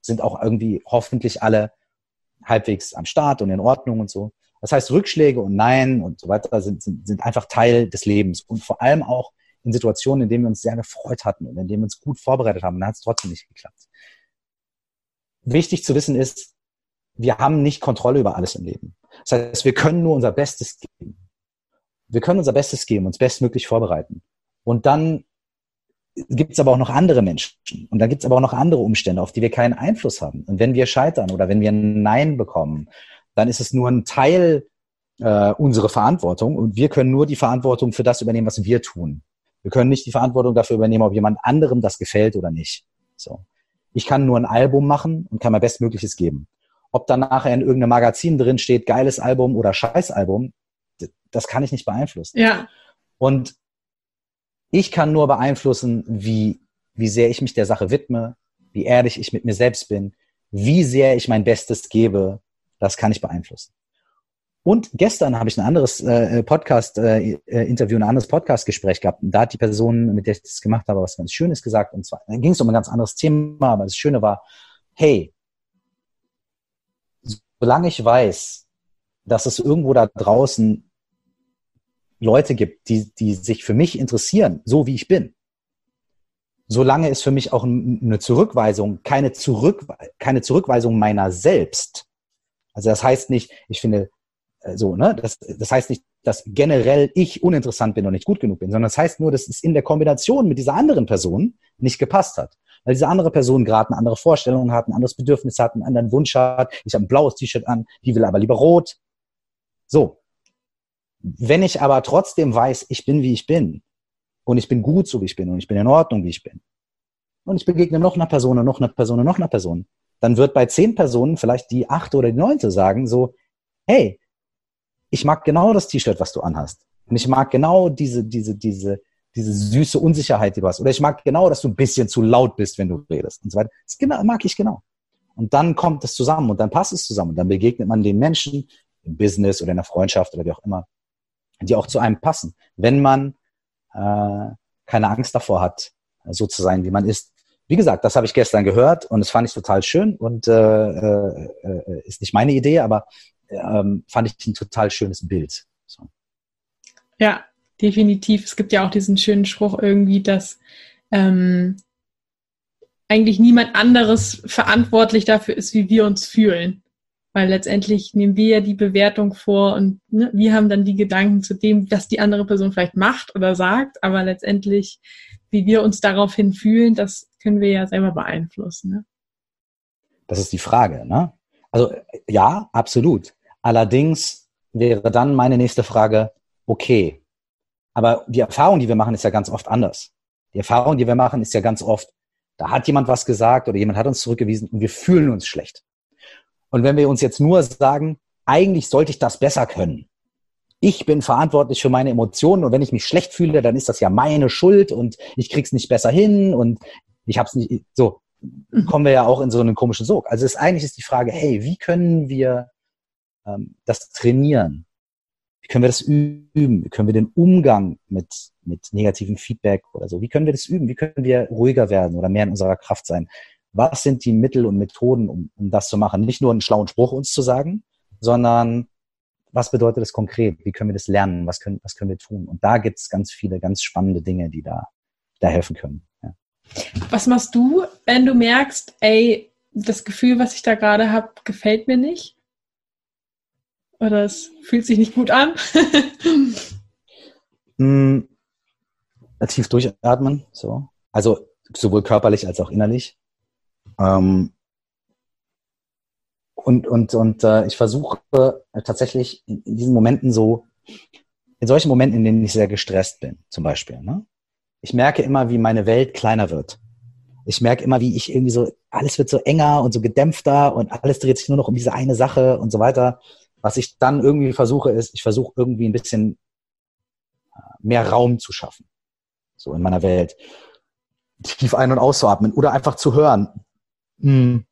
sind auch irgendwie hoffentlich alle halbwegs am Start und in Ordnung und so. Das heißt, Rückschläge und Nein und so weiter sind, sind, sind einfach Teil des Lebens und vor allem auch in Situationen, in denen wir uns sehr gefreut hatten und in denen wir uns gut vorbereitet haben, dann hat es trotzdem nicht geklappt. Wichtig zu wissen ist, wir haben nicht Kontrolle über alles im Leben. Das heißt, wir können nur unser Bestes geben wir können unser Bestes geben, uns bestmöglich vorbereiten. Und dann gibt es aber auch noch andere Menschen. Und dann gibt es aber auch noch andere Umstände, auf die wir keinen Einfluss haben. Und wenn wir scheitern oder wenn wir ein Nein bekommen, dann ist es nur ein Teil äh, unserer Verantwortung und wir können nur die Verantwortung für das übernehmen, was wir tun. Wir können nicht die Verantwortung dafür übernehmen, ob jemand anderem das gefällt oder nicht. So. Ich kann nur ein Album machen und kann mein Bestmögliches geben. Ob dann nachher in irgendeinem Magazin drin steht, geiles Album oder Scheißalbum, das kann ich nicht beeinflussen. Ja. Und ich kann nur beeinflussen, wie, wie sehr ich mich der Sache widme, wie ehrlich ich mit mir selbst bin, wie sehr ich mein Bestes gebe. Das kann ich beeinflussen. Und gestern habe ich ein anderes äh, Podcast-Interview, äh, ein anderes Podcast-Gespräch gehabt. Und da hat die Person, mit der ich das gemacht habe, was ganz Schönes gesagt. Und zwar, ging es um ein ganz anderes Thema, aber das Schöne war, hey, solange ich weiß, dass es irgendwo da draußen Leute gibt, die, die sich für mich interessieren, so wie ich bin, solange ist für mich auch eine Zurückweisung, keine, Zurück, keine Zurückweisung meiner selbst. Also das heißt nicht, ich finde, äh, so, ne, das, das heißt nicht, dass generell ich uninteressant bin und nicht gut genug bin, sondern das heißt nur, dass es in der Kombination mit dieser anderen Person nicht gepasst hat. Weil diese andere Person gerade eine andere Vorstellung hat, ein anderes Bedürfnis hat, einen anderen Wunsch hat. Ich habe ein blaues T-Shirt an, die will aber lieber rot. So. Wenn ich aber trotzdem weiß, ich bin wie ich bin und ich bin gut so wie ich bin und ich bin in Ordnung wie ich bin und ich begegne noch einer Person und noch einer Person und noch einer Person, dann wird bei zehn Personen vielleicht die achte oder die neunte sagen so, hey, ich mag genau das T-Shirt, was du anhast. Und ich mag genau diese, diese, diese, diese süße Unsicherheit, die du hast. Oder ich mag genau, dass du ein bisschen zu laut bist, wenn du redest und so weiter. Das genau, mag ich genau. Und dann kommt es zusammen und dann passt es zusammen. Und dann begegnet man den Menschen im Business oder in der Freundschaft oder wie auch immer die auch zu einem passen, wenn man äh, keine Angst davor hat, so zu sein, wie man ist. Wie gesagt, das habe ich gestern gehört und das fand ich total schön und äh, äh, ist nicht meine Idee, aber ähm, fand ich ein total schönes Bild. So. Ja, definitiv. Es gibt ja auch diesen schönen Spruch irgendwie, dass ähm, eigentlich niemand anderes verantwortlich dafür ist, wie wir uns fühlen weil letztendlich nehmen wir ja die Bewertung vor und ne, wir haben dann die Gedanken zu dem, was die andere Person vielleicht macht oder sagt, aber letztendlich, wie wir uns daraufhin fühlen, das können wir ja selber beeinflussen. Ne? Das ist die Frage. Ne? Also ja, absolut. Allerdings wäre dann meine nächste Frage, okay, aber die Erfahrung, die wir machen, ist ja ganz oft anders. Die Erfahrung, die wir machen, ist ja ganz oft, da hat jemand was gesagt oder jemand hat uns zurückgewiesen und wir fühlen uns schlecht. Und wenn wir uns jetzt nur sagen, eigentlich sollte ich das besser können. Ich bin verantwortlich für meine Emotionen und wenn ich mich schlecht fühle, dann ist das ja meine Schuld und ich krieg's nicht besser hin und ich hab's nicht so kommen wir ja auch in so einen komischen Sog. Also ist, eigentlich ist die Frage, hey, wie können wir ähm, das trainieren? Wie können wir das üben? Wie können wir den Umgang mit, mit negativem Feedback oder so, wie können wir das üben? Wie können wir ruhiger werden oder mehr in unserer Kraft sein? Was sind die Mittel und Methoden, um, um das zu machen? Nicht nur einen schlauen Spruch uns zu sagen, sondern was bedeutet das konkret? Wie können wir das lernen? Was können, was können wir tun? Und da gibt es ganz viele ganz spannende Dinge, die da, da helfen können. Ja. Was machst du, wenn du merkst, ey, das Gefühl, was ich da gerade habe, gefällt mir nicht? Oder es fühlt sich nicht gut an? mm, tief durchatmen, so. Also sowohl körperlich als auch innerlich. Ähm, und und, und äh, ich versuche äh, tatsächlich in, in, diesen Momenten so, in solchen Momenten, in denen ich sehr gestresst bin, zum Beispiel, ne? ich merke immer, wie meine Welt kleiner wird. Ich merke immer, wie ich irgendwie so, alles wird so enger und so gedämpfter und alles dreht sich nur noch um diese eine Sache und so weiter. Was ich dann irgendwie versuche, ist, ich versuche irgendwie ein bisschen äh, mehr Raum zu schaffen. So in meiner Welt. Tief ein- und auszuatmen oder einfach zu hören. Hm.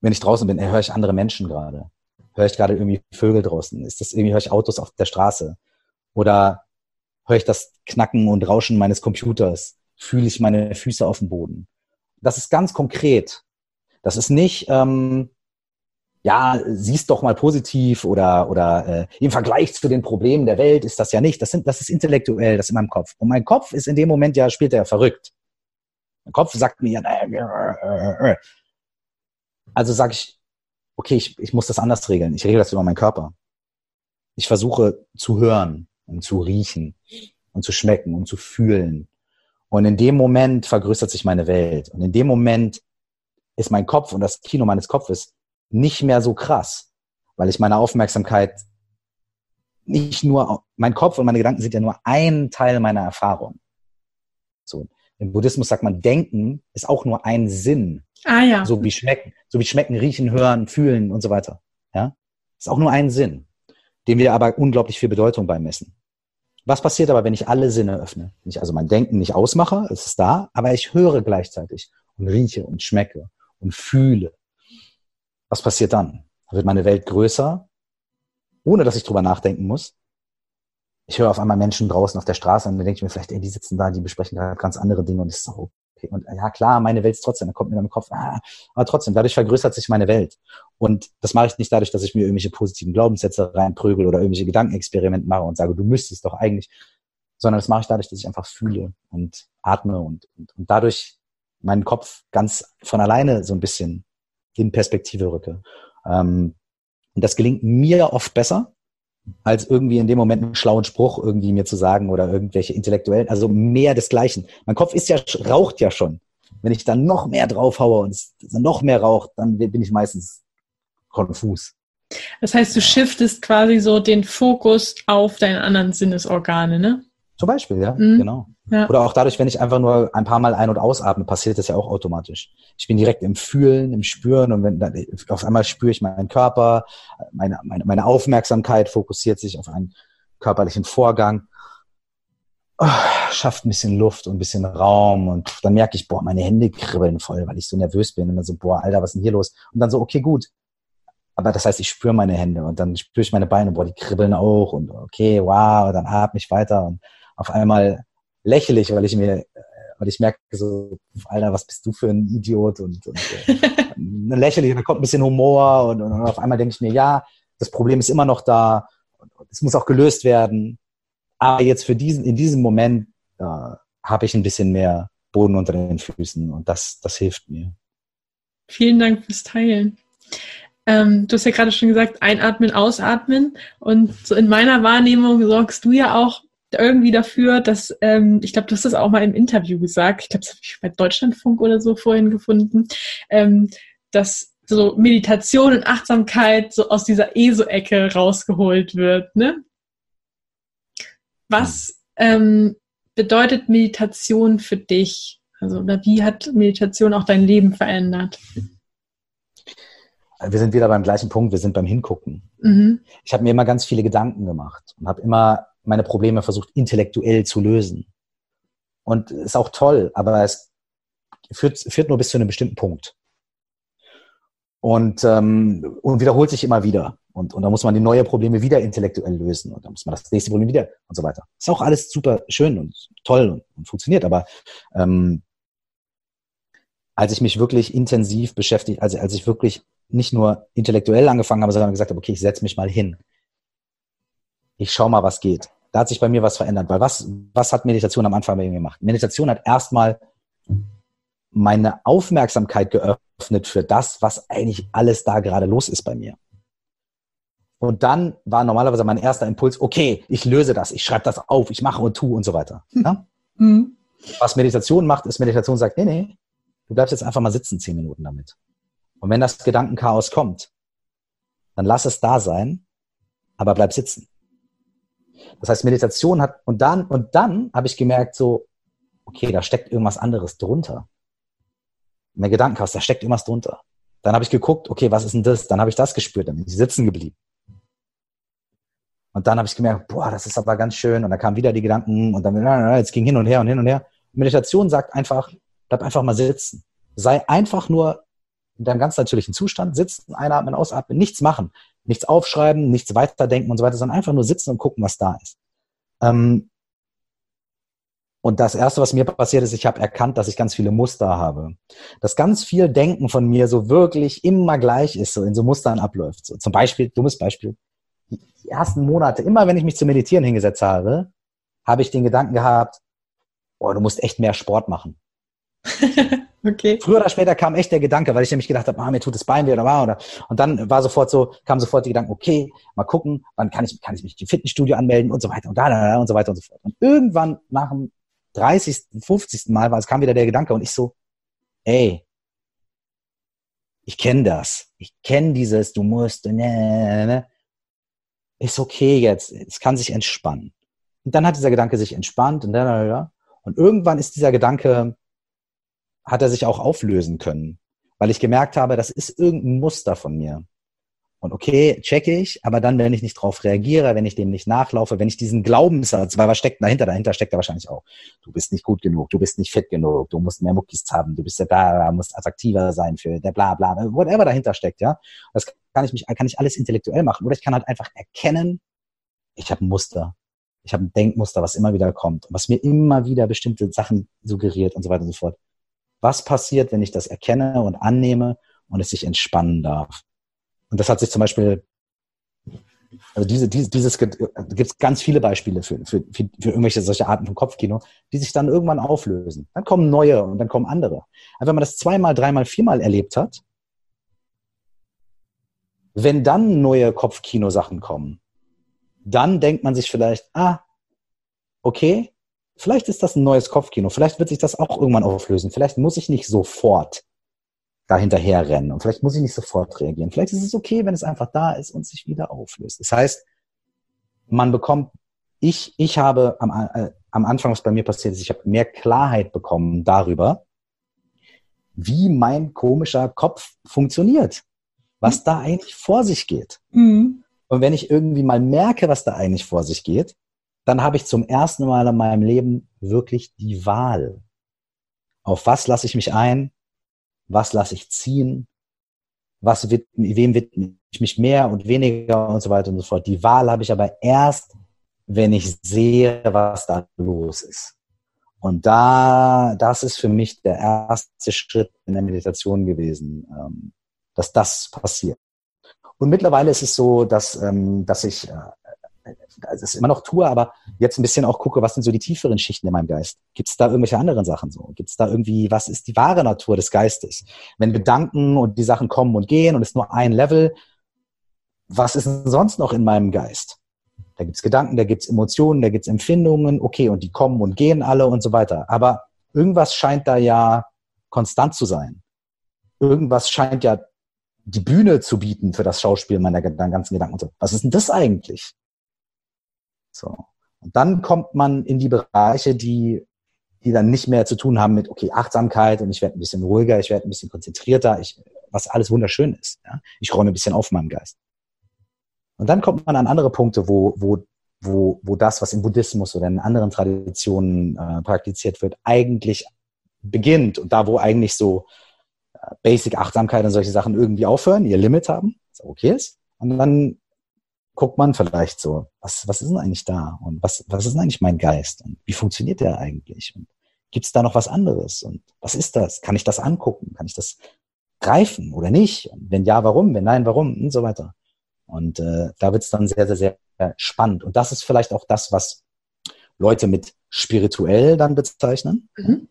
Wenn ich draußen bin, höre ich andere Menschen gerade. Höre ich gerade irgendwie Vögel draußen? Ist das irgendwie, höre ich Autos auf der Straße? Oder höre ich das Knacken und Rauschen meines Computers? Fühle ich meine Füße auf dem Boden? Das ist ganz konkret. Das ist nicht, ähm, ja, siehst doch mal positiv oder, oder äh, im Vergleich zu den Problemen der Welt ist das ja nicht. Das, sind, das ist intellektuell, das ist in meinem Kopf. Und mein Kopf ist in dem Moment ja, spielt er ja verrückt. Mein Kopf sagt mir ja, äh, äh, also sage ich, okay, ich, ich muss das anders regeln. Ich regle das über meinen Körper. Ich versuche zu hören und zu riechen und zu schmecken und zu fühlen. Und in dem Moment vergrößert sich meine Welt. Und in dem Moment ist mein Kopf und das Kino meines Kopfes nicht mehr so krass, weil ich meine Aufmerksamkeit nicht nur, mein Kopf und meine Gedanken sind ja nur ein Teil meiner Erfahrung. So. Im Buddhismus sagt man, Denken ist auch nur ein Sinn. Ah, ja. So wie schmecken, so wie schmecken, riechen, hören, fühlen und so weiter. Ja. Ist auch nur ein Sinn, dem wir aber unglaublich viel Bedeutung beimessen. Was passiert aber, wenn ich alle Sinne öffne? Wenn ich also mein Denken nicht ausmache, es ist da, aber ich höre gleichzeitig und rieche und schmecke und fühle was passiert dann? Dann wird meine Welt größer, ohne dass ich drüber nachdenken muss. Ich höre auf einmal Menschen draußen auf der Straße und dann denke ich mir vielleicht, ey, die sitzen da, die besprechen gerade ganz andere Dinge und ist so, okay. Und ja, klar, meine Welt ist trotzdem, dann kommt mir in den Kopf, ah, aber trotzdem, dadurch vergrößert sich meine Welt. Und das mache ich nicht dadurch, dass ich mir irgendwelche positiven Glaubenssätze reinprügel oder irgendwelche Gedankenexperimente mache und sage, du müsstest doch eigentlich, sondern das mache ich dadurch, dass ich einfach fühle und atme und, und, und dadurch meinen Kopf ganz von alleine so ein bisschen in Perspektive rücke. Ähm, und das gelingt mir oft besser, als irgendwie in dem Moment einen schlauen Spruch irgendwie mir zu sagen oder irgendwelche intellektuellen, also mehr desgleichen. Mein Kopf ist ja, raucht ja schon. Wenn ich dann noch mehr draufhaue und es noch mehr raucht, dann bin ich meistens konfus. Das heißt, du shiftest quasi so den Fokus auf deine anderen Sinnesorgane, ne? Zum Beispiel, ja, mhm. genau. Ja. Oder auch dadurch, wenn ich einfach nur ein paar Mal ein- und ausatme, passiert das ja auch automatisch. Ich bin direkt im Fühlen, im Spüren und wenn dann, auf einmal spüre ich meinen Körper, meine, meine, meine Aufmerksamkeit fokussiert sich auf einen körperlichen Vorgang, oh, schafft ein bisschen Luft und ein bisschen Raum und dann merke ich, boah, meine Hände kribbeln voll, weil ich so nervös bin und dann so, boah, Alter, was ist denn hier los? Und dann so, okay, gut. Aber das heißt, ich spüre meine Hände und dann spüre ich meine Beine, boah, die kribbeln auch und okay, wow, und dann atme ich weiter und auf einmal lächle ich, weil ich mir, äh, weil ich merke so, Alter, was bist du für ein Idiot und, und äh, dann lächle ich und dann kommt ein bisschen Humor und, und, auf einmal denke ich mir, ja, das Problem ist immer noch da, es muss auch gelöst werden, aber jetzt für diesen, in diesem Moment äh, habe ich ein bisschen mehr Boden unter den Füßen und das, das hilft mir. Vielen Dank fürs Teilen. Ähm, du hast ja gerade schon gesagt, einatmen, ausatmen. Und so in meiner Wahrnehmung sorgst du ja auch irgendwie dafür, dass, ähm, ich glaube, du hast das auch mal im Interview gesagt, ich glaube, das habe ich bei Deutschlandfunk oder so vorhin gefunden, ähm, dass so Meditation und Achtsamkeit so aus dieser ESO-Ecke rausgeholt wird. Ne? Was ähm, bedeutet Meditation für dich? Also, oder wie hat Meditation auch dein Leben verändert? Wir sind wieder beim gleichen Punkt, wir sind beim Hingucken. Mhm. Ich habe mir immer ganz viele Gedanken gemacht und habe immer meine Probleme versucht, intellektuell zu lösen. Und ist auch toll, aber es führt, führt nur bis zu einem bestimmten Punkt. Und, ähm, und wiederholt sich immer wieder. Und, und da muss man die neuen Probleme wieder intellektuell lösen. Und dann muss man das nächste Problem wieder und so weiter. Ist auch alles super schön und toll und, und funktioniert. Aber ähm, als ich mich wirklich intensiv beschäftigt, also als ich wirklich nicht nur intellektuell angefangen habe, sondern gesagt habe, okay, ich setze mich mal hin. Ich schau mal, was geht. Da hat sich bei mir was verändert, weil was, was hat Meditation am Anfang bei mir gemacht? Meditation hat erstmal meine Aufmerksamkeit geöffnet für das, was eigentlich alles da gerade los ist bei mir. Und dann war normalerweise mein erster Impuls, okay, ich löse das, ich schreibe das auf, ich mache und tue und so weiter. Ja? Mhm. Was Meditation macht, ist Meditation sagt, nee, nee, du bleibst jetzt einfach mal sitzen zehn Minuten damit. Und wenn das Gedankenchaos kommt, dann lass es da sein, aber bleib sitzen. Das heißt, Meditation hat, und dann, und dann habe ich gemerkt, so, okay, da steckt irgendwas anderes drunter. Mein Gedankenchaos, da steckt irgendwas drunter. Dann habe ich geguckt, okay, was ist denn das? Dann habe ich das gespürt, dann bin ich sitzen geblieben. Und dann habe ich gemerkt, boah, das ist aber ganz schön. Und dann kamen wieder die Gedanken und dann, jetzt ging hin und her und hin und her. Meditation sagt einfach, bleib einfach mal sitzen. Sei einfach nur in deinem ganz natürlichen Zustand, sitzen, einatmen, ausatmen, nichts machen. Nichts aufschreiben, nichts weiterdenken und so weiter, sondern einfach nur sitzen und gucken, was da ist. Ähm, und das Erste, was mir passiert ist, ich habe erkannt, dass ich ganz viele Muster habe. Dass ganz viel Denken von mir so wirklich immer gleich ist, so in so Mustern abläuft. So, zum Beispiel, dummes Beispiel, die ersten Monate, immer wenn ich mich zu meditieren hingesetzt habe, habe ich den Gedanken gehabt, oh, du musst echt mehr Sport machen. okay. Früher oder später kam echt der Gedanke, weil ich nämlich gedacht habe, ah, mir tut das Bein weh oder war oder und dann war sofort so, kam sofort die Gedanken, okay, mal gucken, wann kann ich kann ich mich im Fitnessstudio anmelden und so weiter und da, da, da und so weiter und so fort. Und irgendwann nach dem 30., 50. Mal war es kam wieder der Gedanke und ich so, ey, ich kenne das. Ich kenne dieses, du musst, ne, ne, ne ist okay jetzt, es kann sich entspannen. Und dann hat dieser Gedanke sich entspannt und dann, und irgendwann ist dieser Gedanke, hat er sich auch auflösen können, weil ich gemerkt habe, das ist irgendein Muster von mir. Und okay, checke ich, aber dann, wenn ich nicht drauf reagiere, wenn ich dem nicht nachlaufe, wenn ich diesen Glaubenssatz, weil was steckt dahinter? Dahinter steckt er wahrscheinlich auch. Du bist nicht gut genug, du bist nicht fit genug, du musst mehr Muckis haben, du bist ja da, musst attraktiver sein für der bla bla, whatever dahinter steckt, ja. Das kann ich mich, kann ich alles intellektuell machen. Oder ich kann halt einfach erkennen, ich habe ein Muster. Ich habe ein Denkmuster, was immer wieder kommt, was mir immer wieder bestimmte Sachen suggeriert und so weiter und so fort. Was passiert, wenn ich das erkenne und annehme und es sich entspannen darf? Und das hat sich zum Beispiel, also diese, diese, dieses, gibt es ganz viele Beispiele für, für, für, für irgendwelche solche Arten von Kopfkino, die sich dann irgendwann auflösen. Dann kommen neue und dann kommen andere. Aber wenn man das zweimal, dreimal, viermal erlebt hat, wenn dann neue Kopfkino-Sachen kommen, dann denkt man sich vielleicht, ah, okay, vielleicht ist das ein neues Kopfkino, vielleicht wird sich das auch irgendwann auflösen, vielleicht muss ich nicht sofort da hinterher rennen. Und vielleicht muss ich nicht sofort reagieren. Vielleicht ist es okay, wenn es einfach da ist und sich wieder auflöst. Das heißt, man bekommt, ich, ich habe am, äh, am Anfang, was bei mir passiert ist, ich habe mehr Klarheit bekommen darüber, wie mein komischer Kopf funktioniert, was mhm. da eigentlich vor sich geht. Mhm. Und wenn ich irgendwie mal merke, was da eigentlich vor sich geht, dann habe ich zum ersten Mal in meinem Leben wirklich die Wahl. Auf was lasse ich mich ein? was lasse ich ziehen, was wird, wem widme ich mich mehr und weniger und so weiter und so fort. Die Wahl habe ich aber erst, wenn ich sehe, was da los ist. Und da, das ist für mich der erste Schritt in der Meditation gewesen, ähm, dass das passiert. Und mittlerweile ist es so, dass, ähm, dass ich äh, also es immer noch tue, aber jetzt ein bisschen auch gucke, was sind so die tieferen Schichten in meinem Geist? Gibt es da irgendwelche anderen Sachen so? Gibt es da irgendwie, was ist die wahre Natur des Geistes? Wenn Gedanken und die Sachen kommen und gehen und es ist nur ein Level, was ist sonst noch in meinem Geist? Da gibt's Gedanken, da gibt's Emotionen, da gibt's Empfindungen, okay, und die kommen und gehen alle und so weiter. Aber irgendwas scheint da ja konstant zu sein. irgendwas scheint ja die Bühne zu bieten für das Schauspiel meiner ganzen Gedanken. So, was ist denn das eigentlich? So. Und dann kommt man in die Bereiche, die, die dann nicht mehr zu tun haben mit, okay, Achtsamkeit und ich werde ein bisschen ruhiger, ich werde ein bisschen konzentrierter, ich, was alles wunderschön ist. Ja? Ich räume ein bisschen auf meinem Geist. Und dann kommt man an andere Punkte, wo, wo, wo, wo das, was im Buddhismus oder in anderen Traditionen äh, praktiziert wird, eigentlich beginnt und da, wo eigentlich so äh, Basic Achtsamkeit und solche Sachen irgendwie aufhören, ihr Limit haben, was okay ist. Und dann guckt man vielleicht so, was, was ist denn eigentlich da? Und was, was ist denn eigentlich mein Geist? Und wie funktioniert der eigentlich? Und gibt es da noch was anderes? Und was ist das? Kann ich das angucken? Kann ich das greifen oder nicht? Und wenn ja, warum? Wenn nein, warum? Und so weiter. Und äh, da wird es dann sehr, sehr, sehr spannend. Und das ist vielleicht auch das, was Leute mit spirituell dann bezeichnen. Mhm.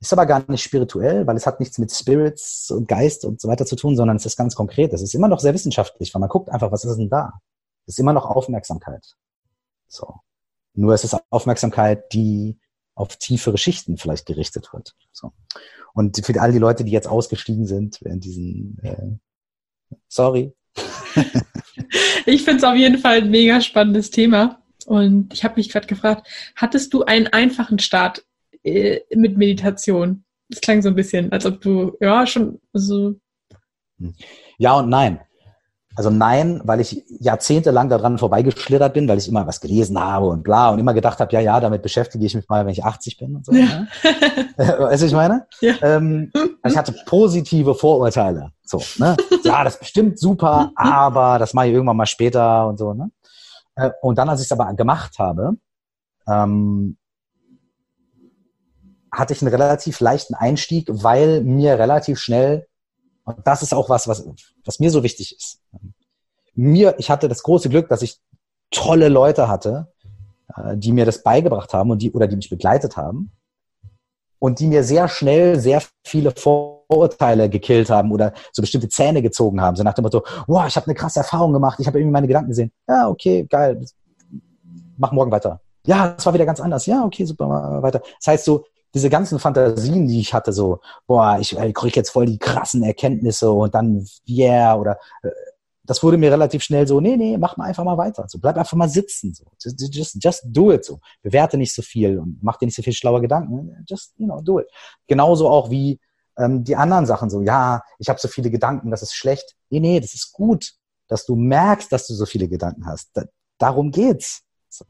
Ist aber gar nicht spirituell, weil es hat nichts mit Spirits und Geist und so weiter zu tun, sondern es ist ganz konkret. Es ist immer noch sehr wissenschaftlich, weil man guckt einfach, was ist denn da? Es ist immer noch Aufmerksamkeit. So. Nur es ist Aufmerksamkeit, die auf tiefere Schichten vielleicht gerichtet wird. So. Und für all die Leute, die jetzt ausgestiegen sind während diesen, äh, sorry. ich finde es auf jeden Fall ein mega spannendes Thema. Und ich habe mich gerade gefragt, hattest du einen einfachen Start äh, mit Meditation? Das klang so ein bisschen, als ob du, ja, schon so. Ja und nein. Also nein, weil ich jahrzehntelang daran vorbeigeschlittert bin, weil ich immer was gelesen habe und bla und immer gedacht habe, ja, ja, damit beschäftige ich mich mal, wenn ich 80 bin und so. Ja. Ne? weißt du, ich meine? Ja. Ähm, ich hatte positive Vorurteile. So, ne? Ja, das ist bestimmt super, aber das mache ich irgendwann mal später und so. Ne? Äh, und dann, als ich es aber gemacht habe, ähm, hatte ich einen relativ leichten Einstieg, weil mir relativ schnell und das ist auch was, was, was mir so wichtig ist. Mir, ich hatte das große Glück, dass ich tolle Leute hatte, äh, die mir das beigebracht haben und die, oder die mich begleitet haben und die mir sehr schnell sehr viele Vorurteile gekillt haben oder so bestimmte Zähne gezogen haben. So nach dem Motto, wow, ich habe eine krasse Erfahrung gemacht, ich habe irgendwie meine Gedanken gesehen. Ja, okay, geil, mach morgen weiter. Ja, das war wieder ganz anders. Ja, okay, super, weiter. Das heißt so, diese ganzen Fantasien, die ich hatte, so, boah, ich, ich kriege jetzt voll die krassen Erkenntnisse und dann, yeah, oder äh, das wurde mir relativ schnell so, nee, nee, mach mal einfach mal weiter. So, bleib einfach mal sitzen. So. Just, just, do it. So. Bewerte nicht so viel und mach dir nicht so viel schlaue Gedanken. Just, you know, do it. Genauso auch wie ähm, die anderen Sachen so, ja, ich habe so viele Gedanken, das ist schlecht. Nee, nee, das ist gut, dass du merkst, dass du so viele Gedanken hast. Da, darum geht's. So.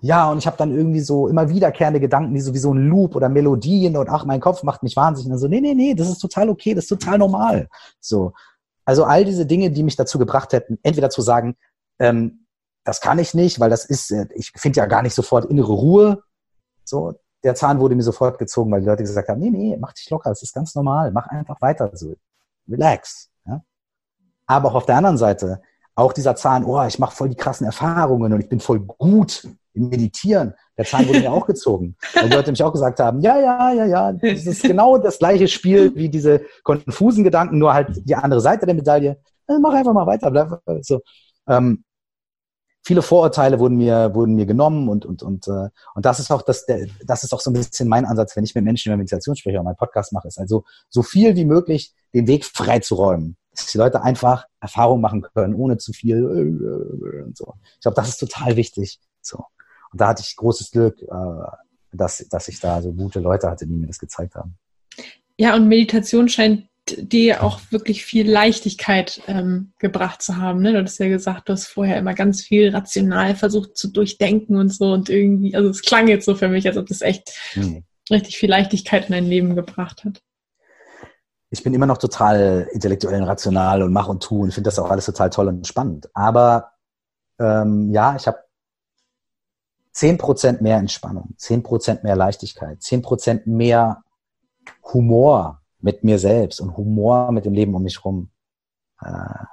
Ja, und ich habe dann irgendwie so immer wiederkehrende Gedanken, die so wie so ein Loop oder Melodien und ach, mein Kopf macht mich wahnsinnig. Und so, nee, nee, nee, das ist total okay, das ist total normal. So. Also all diese Dinge, die mich dazu gebracht hätten, entweder zu sagen, ähm, das kann ich nicht, weil das ist, äh, ich finde ja gar nicht sofort innere Ruhe. So, der Zahn wurde mir sofort gezogen, weil die Leute gesagt haben, nee, nee, mach dich locker, das ist ganz normal, mach einfach weiter, so, relax. Ja? Aber auch auf der anderen Seite, auch dieser Zahn, oh, ich mache voll die krassen Erfahrungen und ich bin voll gut im Meditieren. Der Zahn wurde mir auch gezogen. Weil die Leute mich auch gesagt haben, ja, ja, ja, ja, das ist genau das gleiche Spiel wie diese konfusen Gedanken, nur halt die andere Seite der Medaille. Also mach einfach mal weiter, bleib so. Ähm, viele Vorurteile wurden mir wurden mir genommen und und und äh, und das ist auch das der, das ist auch so ein bisschen mein Ansatz, wenn ich mit Menschen über Meditation spreche oder meinen Podcast mache, ist also so viel wie möglich den Weg freizuräumen dass die Leute einfach Erfahrung machen können, ohne zu viel und so. Ich glaube, das ist total wichtig. So. Und da hatte ich großes Glück, äh, dass, dass ich da so gute Leute hatte, die mir das gezeigt haben. Ja, und Meditation scheint dir auch wirklich viel Leichtigkeit ähm, gebracht zu haben. Ne? Du hast ja gesagt, du hast vorher immer ganz viel rational versucht zu durchdenken und so und irgendwie, also es klang jetzt so für mich, als ob das echt mhm. richtig viel Leichtigkeit in dein Leben gebracht hat ich bin immer noch total intellektuell und rational und mache und tue und finde das auch alles total toll und spannend. Aber ähm, ja, ich habe zehn Prozent mehr Entspannung, zehn Prozent mehr Leichtigkeit, zehn Prozent mehr Humor mit mir selbst und Humor mit dem Leben um mich rum äh,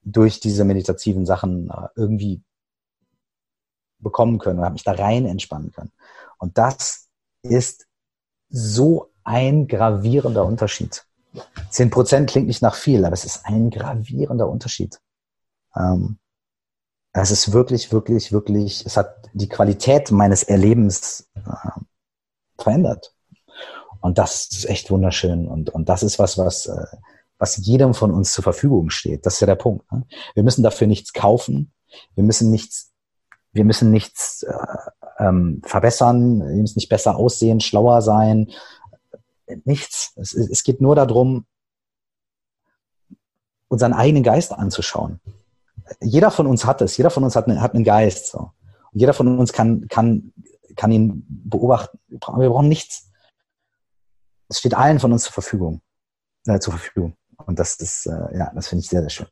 durch diese meditativen Sachen äh, irgendwie bekommen können und habe mich da rein entspannen können. Und das ist so ein gravierender Unterschied. Zehn Prozent klingt nicht nach viel, aber es ist ein gravierender Unterschied. Ähm, es ist wirklich, wirklich, wirklich, es hat die Qualität meines Erlebens äh, verändert. Und das ist echt wunderschön. Und, und das ist was, was, äh, was jedem von uns zur Verfügung steht. Das ist ja der Punkt. Ne? Wir müssen dafür nichts kaufen. Wir müssen nichts, wir müssen nichts äh, ähm, verbessern. Wir müssen nicht besser aussehen, schlauer sein. Nichts. Es, es geht nur darum, unseren eigenen Geist anzuschauen. Jeder von uns hat es. Jeder von uns hat, eine, hat einen Geist. So. Und jeder von uns kann, kann, kann ihn beobachten. Wir brauchen nichts. Es steht allen von uns zur Verfügung. Äh, zur Verfügung. Und das ist, äh, ja, das finde ich sehr, sehr schön.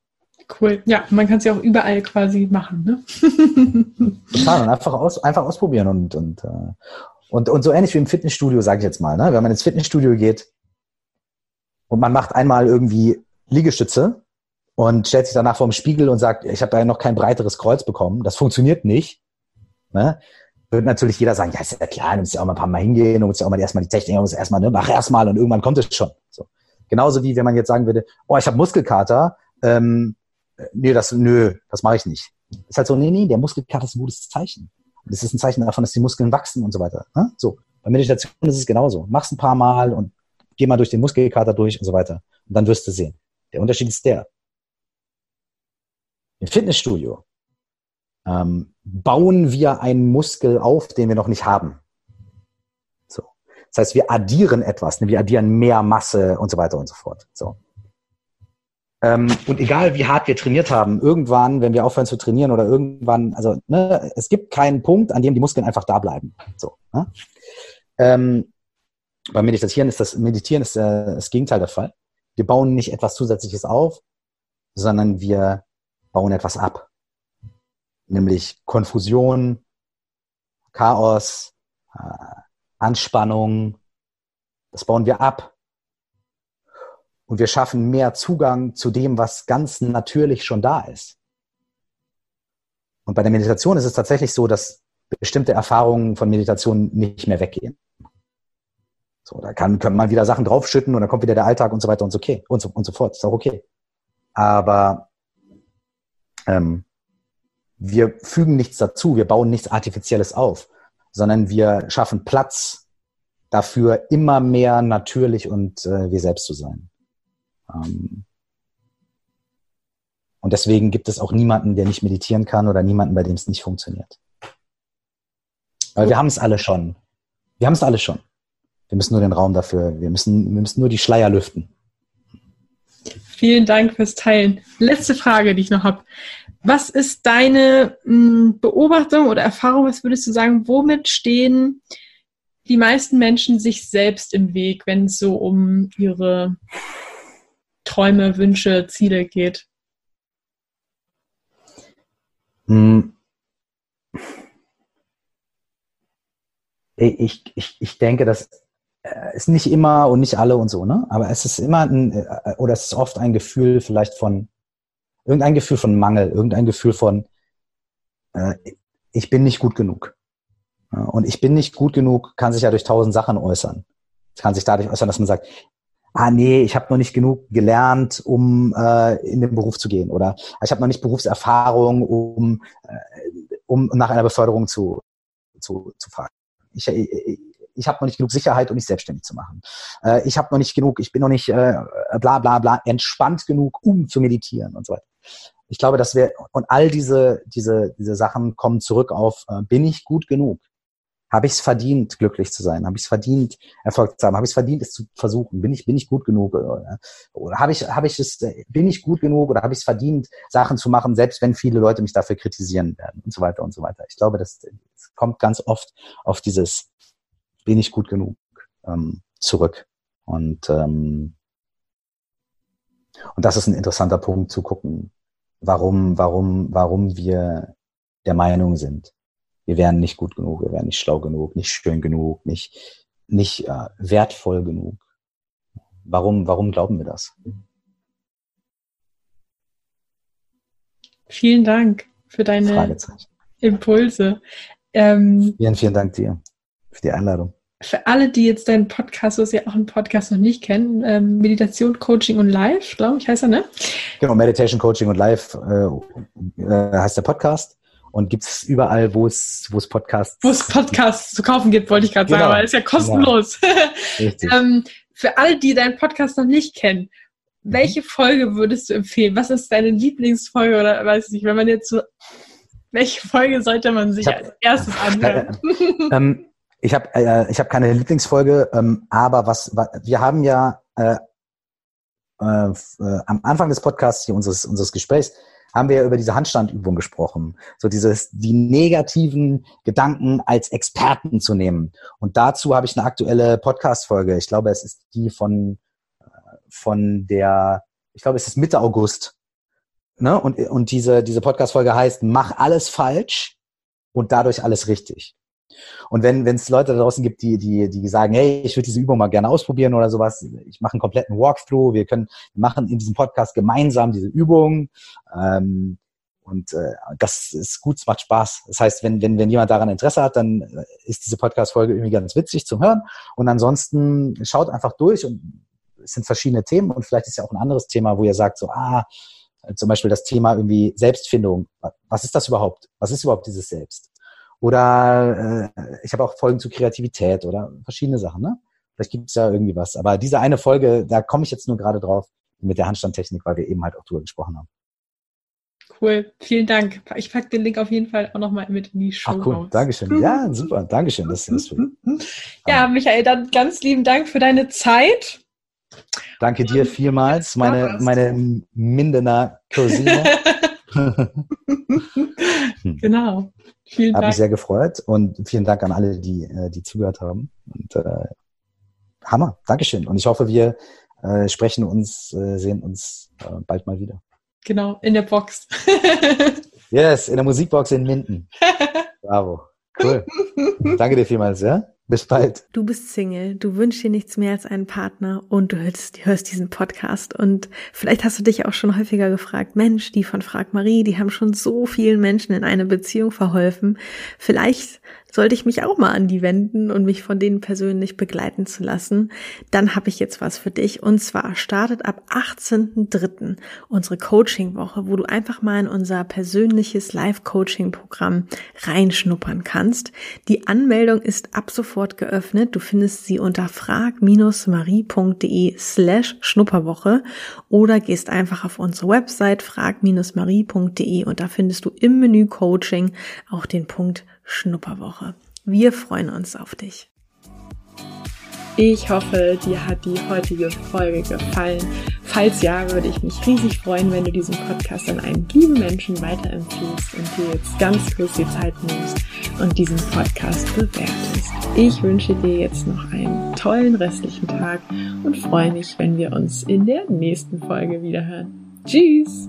Cool. Ja, man kann es ja auch überall quasi machen, ne? Total, und einfach, aus, einfach ausprobieren und, und, äh, und, und so ähnlich wie im Fitnessstudio, sage ich jetzt mal, ne? Wenn man ins Fitnessstudio geht und man macht einmal irgendwie Liegestütze und stellt sich danach vor dem Spiegel und sagt, ich habe ja noch kein breiteres Kreuz bekommen, das funktioniert nicht, ne? Wird natürlich jeder sagen, ja, ist ja klar, du musst ja auch mal ein paar Mal hingehen, du musst ja auch mal erstmal die Technik, du musst erstmal, ne, mach erstmal und irgendwann kommt es schon. So. Genauso wie wenn man jetzt sagen würde, oh, ich habe Muskelkater, ähm, nee, das, nö, das mache ich nicht. Ist halt so, nee, nee, der Muskelkater ist ein gutes Zeichen. Und das ist ein Zeichen davon, dass die Muskeln wachsen und so weiter. Ne? So, bei Meditation ist es genauso. Mach's ein paar Mal und geh mal durch den Muskelkater durch und so weiter. Und dann wirst du sehen. Der Unterschied ist der. Im Fitnessstudio ähm, bauen wir einen Muskel auf, den wir noch nicht haben. Das heißt, wir addieren etwas, ne? wir addieren mehr Masse und so weiter und so fort. So. Ähm, und egal wie hart wir trainiert haben, irgendwann, wenn wir aufhören zu trainieren oder irgendwann, also ne, es gibt keinen Punkt, an dem die Muskeln einfach da bleiben. So. Ne? Ähm, beim Meditieren ist das Meditieren ist äh, das Gegenteil der Fall. Wir bauen nicht etwas Zusätzliches auf, sondern wir bauen etwas ab. Nämlich Konfusion, Chaos, äh, Anspannung, das bauen wir ab. Und wir schaffen mehr Zugang zu dem, was ganz natürlich schon da ist. Und bei der Meditation ist es tatsächlich so, dass bestimmte Erfahrungen von Meditation nicht mehr weggehen. So, da kann, kann man wieder Sachen draufschütten und dann kommt wieder der Alltag und so weiter und so okay und so, und so fort. Ist auch okay. Aber ähm, wir fügen nichts dazu, wir bauen nichts Artifizielles auf sondern wir schaffen Platz dafür, immer mehr natürlich und äh, wir selbst zu sein. Ähm und deswegen gibt es auch niemanden, der nicht meditieren kann oder niemanden, bei dem es nicht funktioniert. Weil wir haben es alle schon. Wir haben es alle schon. Wir müssen nur den Raum dafür, wir müssen, wir müssen nur die Schleier lüften. Vielen Dank fürs Teilen. Letzte Frage, die ich noch habe. Was ist deine hm, Beobachtung oder Erfahrung? Was würdest du sagen, womit stehen die meisten Menschen sich selbst im Weg, wenn es so um ihre Träume, Wünsche, Ziele geht? Hm. Ich, ich, ich denke, das ist nicht immer und nicht alle und so, ne? Aber es ist immer ein, äh, oder es ist oft ein Gefühl vielleicht von Irgendein Gefühl von Mangel, irgendein Gefühl von, äh, ich bin nicht gut genug. Und ich bin nicht gut genug, kann sich ja durch tausend Sachen äußern. Es kann sich dadurch äußern, dass man sagt, ah nee, ich habe noch nicht genug gelernt, um äh, in den Beruf zu gehen. Oder ich habe noch nicht Berufserfahrung, um, äh, um nach einer Beförderung zu, zu, zu fragen. Ich, ich, ich habe noch nicht genug Sicherheit, um mich selbstständig zu machen. Äh, ich habe noch nicht genug, ich bin noch nicht äh, bla bla bla entspannt genug, um zu meditieren und so weiter. Ich glaube, dass wir, und all diese, diese, diese Sachen kommen zurück auf, äh, bin ich gut genug? Habe ich es verdient, glücklich zu sein? Habe ich es verdient, Erfolg zu haben? Habe ich es verdient, es zu versuchen? Bin ich, bin ich gut genug? Oder, oder habe ich, habe ich es, bin ich gut genug oder habe ich es verdient, Sachen zu machen, selbst wenn viele Leute mich dafür kritisieren werden und so weiter und so weiter. Ich glaube, das, das kommt ganz oft auf dieses, bin ich gut genug ähm, zurück. Und ähm, und das ist ein interessanter Punkt zu gucken, warum, warum, warum wir der Meinung sind, wir wären nicht gut genug, wir wären nicht schlau genug, nicht schön genug, nicht, nicht äh, wertvoll genug. Warum, warum glauben wir das? Vielen Dank für deine Impulse. Ähm, vielen, vielen Dank dir für die Einladung für alle, die jetzt deinen Podcast, was ja auch einen Podcast noch nicht kennen, ähm, Meditation, Coaching und Live, glaube ich, heißt er, ne? Genau, Meditation, Coaching und Live äh, äh, heißt der Podcast. und gibt's überall, wo es, wo es Podcasts. Wo es Podcasts zu kaufen gibt, wollte ich gerade genau. sagen, weil es ja kostenlos. Genau. ähm, für alle, die deinen Podcast noch nicht kennen, mhm. welche Folge würdest du empfehlen? Was ist deine Lieblingsfolge oder weiß ich nicht, wenn man jetzt so, welche Folge sollte man sich hab, als erstes anhören? Äh, ähm, ich habe äh, ich hab keine Lieblingsfolge, ähm, aber was, was wir haben ja äh, äh, äh, am Anfang des Podcasts hier unseres unseres Gesprächs haben wir ja über diese Handstandübung gesprochen. So dieses, die negativen Gedanken als Experten zu nehmen. Und dazu habe ich eine aktuelle Podcast-Folge. Ich glaube, es ist die von, äh, von der, ich glaube, es ist Mitte August. Ne? Und, und diese, diese Podcast-Folge heißt, mach alles falsch und dadurch alles richtig. Und wenn es Leute da draußen gibt, die, die, die sagen, hey, ich würde diese Übung mal gerne ausprobieren oder sowas, ich mache einen kompletten Walkthrough, wir können wir machen in diesem Podcast gemeinsam diese Übung. Ähm, und äh, das ist gut, es macht Spaß. Das heißt, wenn, wenn, wenn jemand daran Interesse hat, dann ist diese Podcast-Folge irgendwie ganz witzig zum Hören. Und ansonsten schaut einfach durch und es sind verschiedene Themen und vielleicht ist ja auch ein anderes Thema, wo ihr sagt, so, ah, zum Beispiel das Thema irgendwie Selbstfindung. Was ist das überhaupt? Was ist überhaupt dieses Selbst? Oder äh, ich habe auch Folgen zu Kreativität oder verschiedene Sachen. Ne? Vielleicht gibt es ja irgendwie was. Aber diese eine Folge, da komme ich jetzt nur gerade drauf mit der Handstandtechnik, weil wir eben halt auch drüber gesprochen haben. Cool, vielen Dank. Ich packe den Link auf jeden Fall auch nochmal mit in die Show. Ach cool, Dankeschön. Ja, super, Dankeschön. Das, das ja, Michael, dann ganz lieben Dank für deine Zeit. Danke dir vielmals, meine, meine Mindener Cousine. genau. Vielen Dank. Hat mich sehr gefreut und vielen Dank an alle, die, äh, die zugehört haben. Und, äh, Hammer, Dankeschön. Und ich hoffe, wir äh, sprechen uns, äh, sehen uns äh, bald mal wieder. Genau, in der Box. yes, in der Musikbox in Minden. Bravo. Cool. Danke dir vielmals, ja? Bis bald. Du bist Single, du wünschst dir nichts mehr als einen Partner und du hörst, hörst diesen Podcast und vielleicht hast du dich auch schon häufiger gefragt, Mensch, die von Frag Marie, die haben schon so vielen Menschen in eine Beziehung verholfen. Vielleicht sollte ich mich auch mal an die wenden und mich von denen persönlich begleiten zu lassen, dann habe ich jetzt was für dich. Und zwar startet ab 18.03. unsere Coaching-Woche, wo du einfach mal in unser persönliches Live-Coaching-Programm reinschnuppern kannst. Die Anmeldung ist ab sofort geöffnet. Du findest sie unter frag-marie.de slash Schnupperwoche oder gehst einfach auf unsere Website frag-marie.de und da findest du im Menü Coaching auch den Punkt Schnupperwoche. Wir freuen uns auf dich. Ich hoffe, dir hat die heutige Folge gefallen. Falls ja, würde ich mich riesig freuen, wenn du diesen Podcast an einen lieben Menschen weiterempfiehlst und dir jetzt ganz kurz die Zeit nimmst und diesen Podcast bewertest. Ich wünsche dir jetzt noch einen tollen restlichen Tag und freue mich, wenn wir uns in der nächsten Folge wiederhören. Tschüss!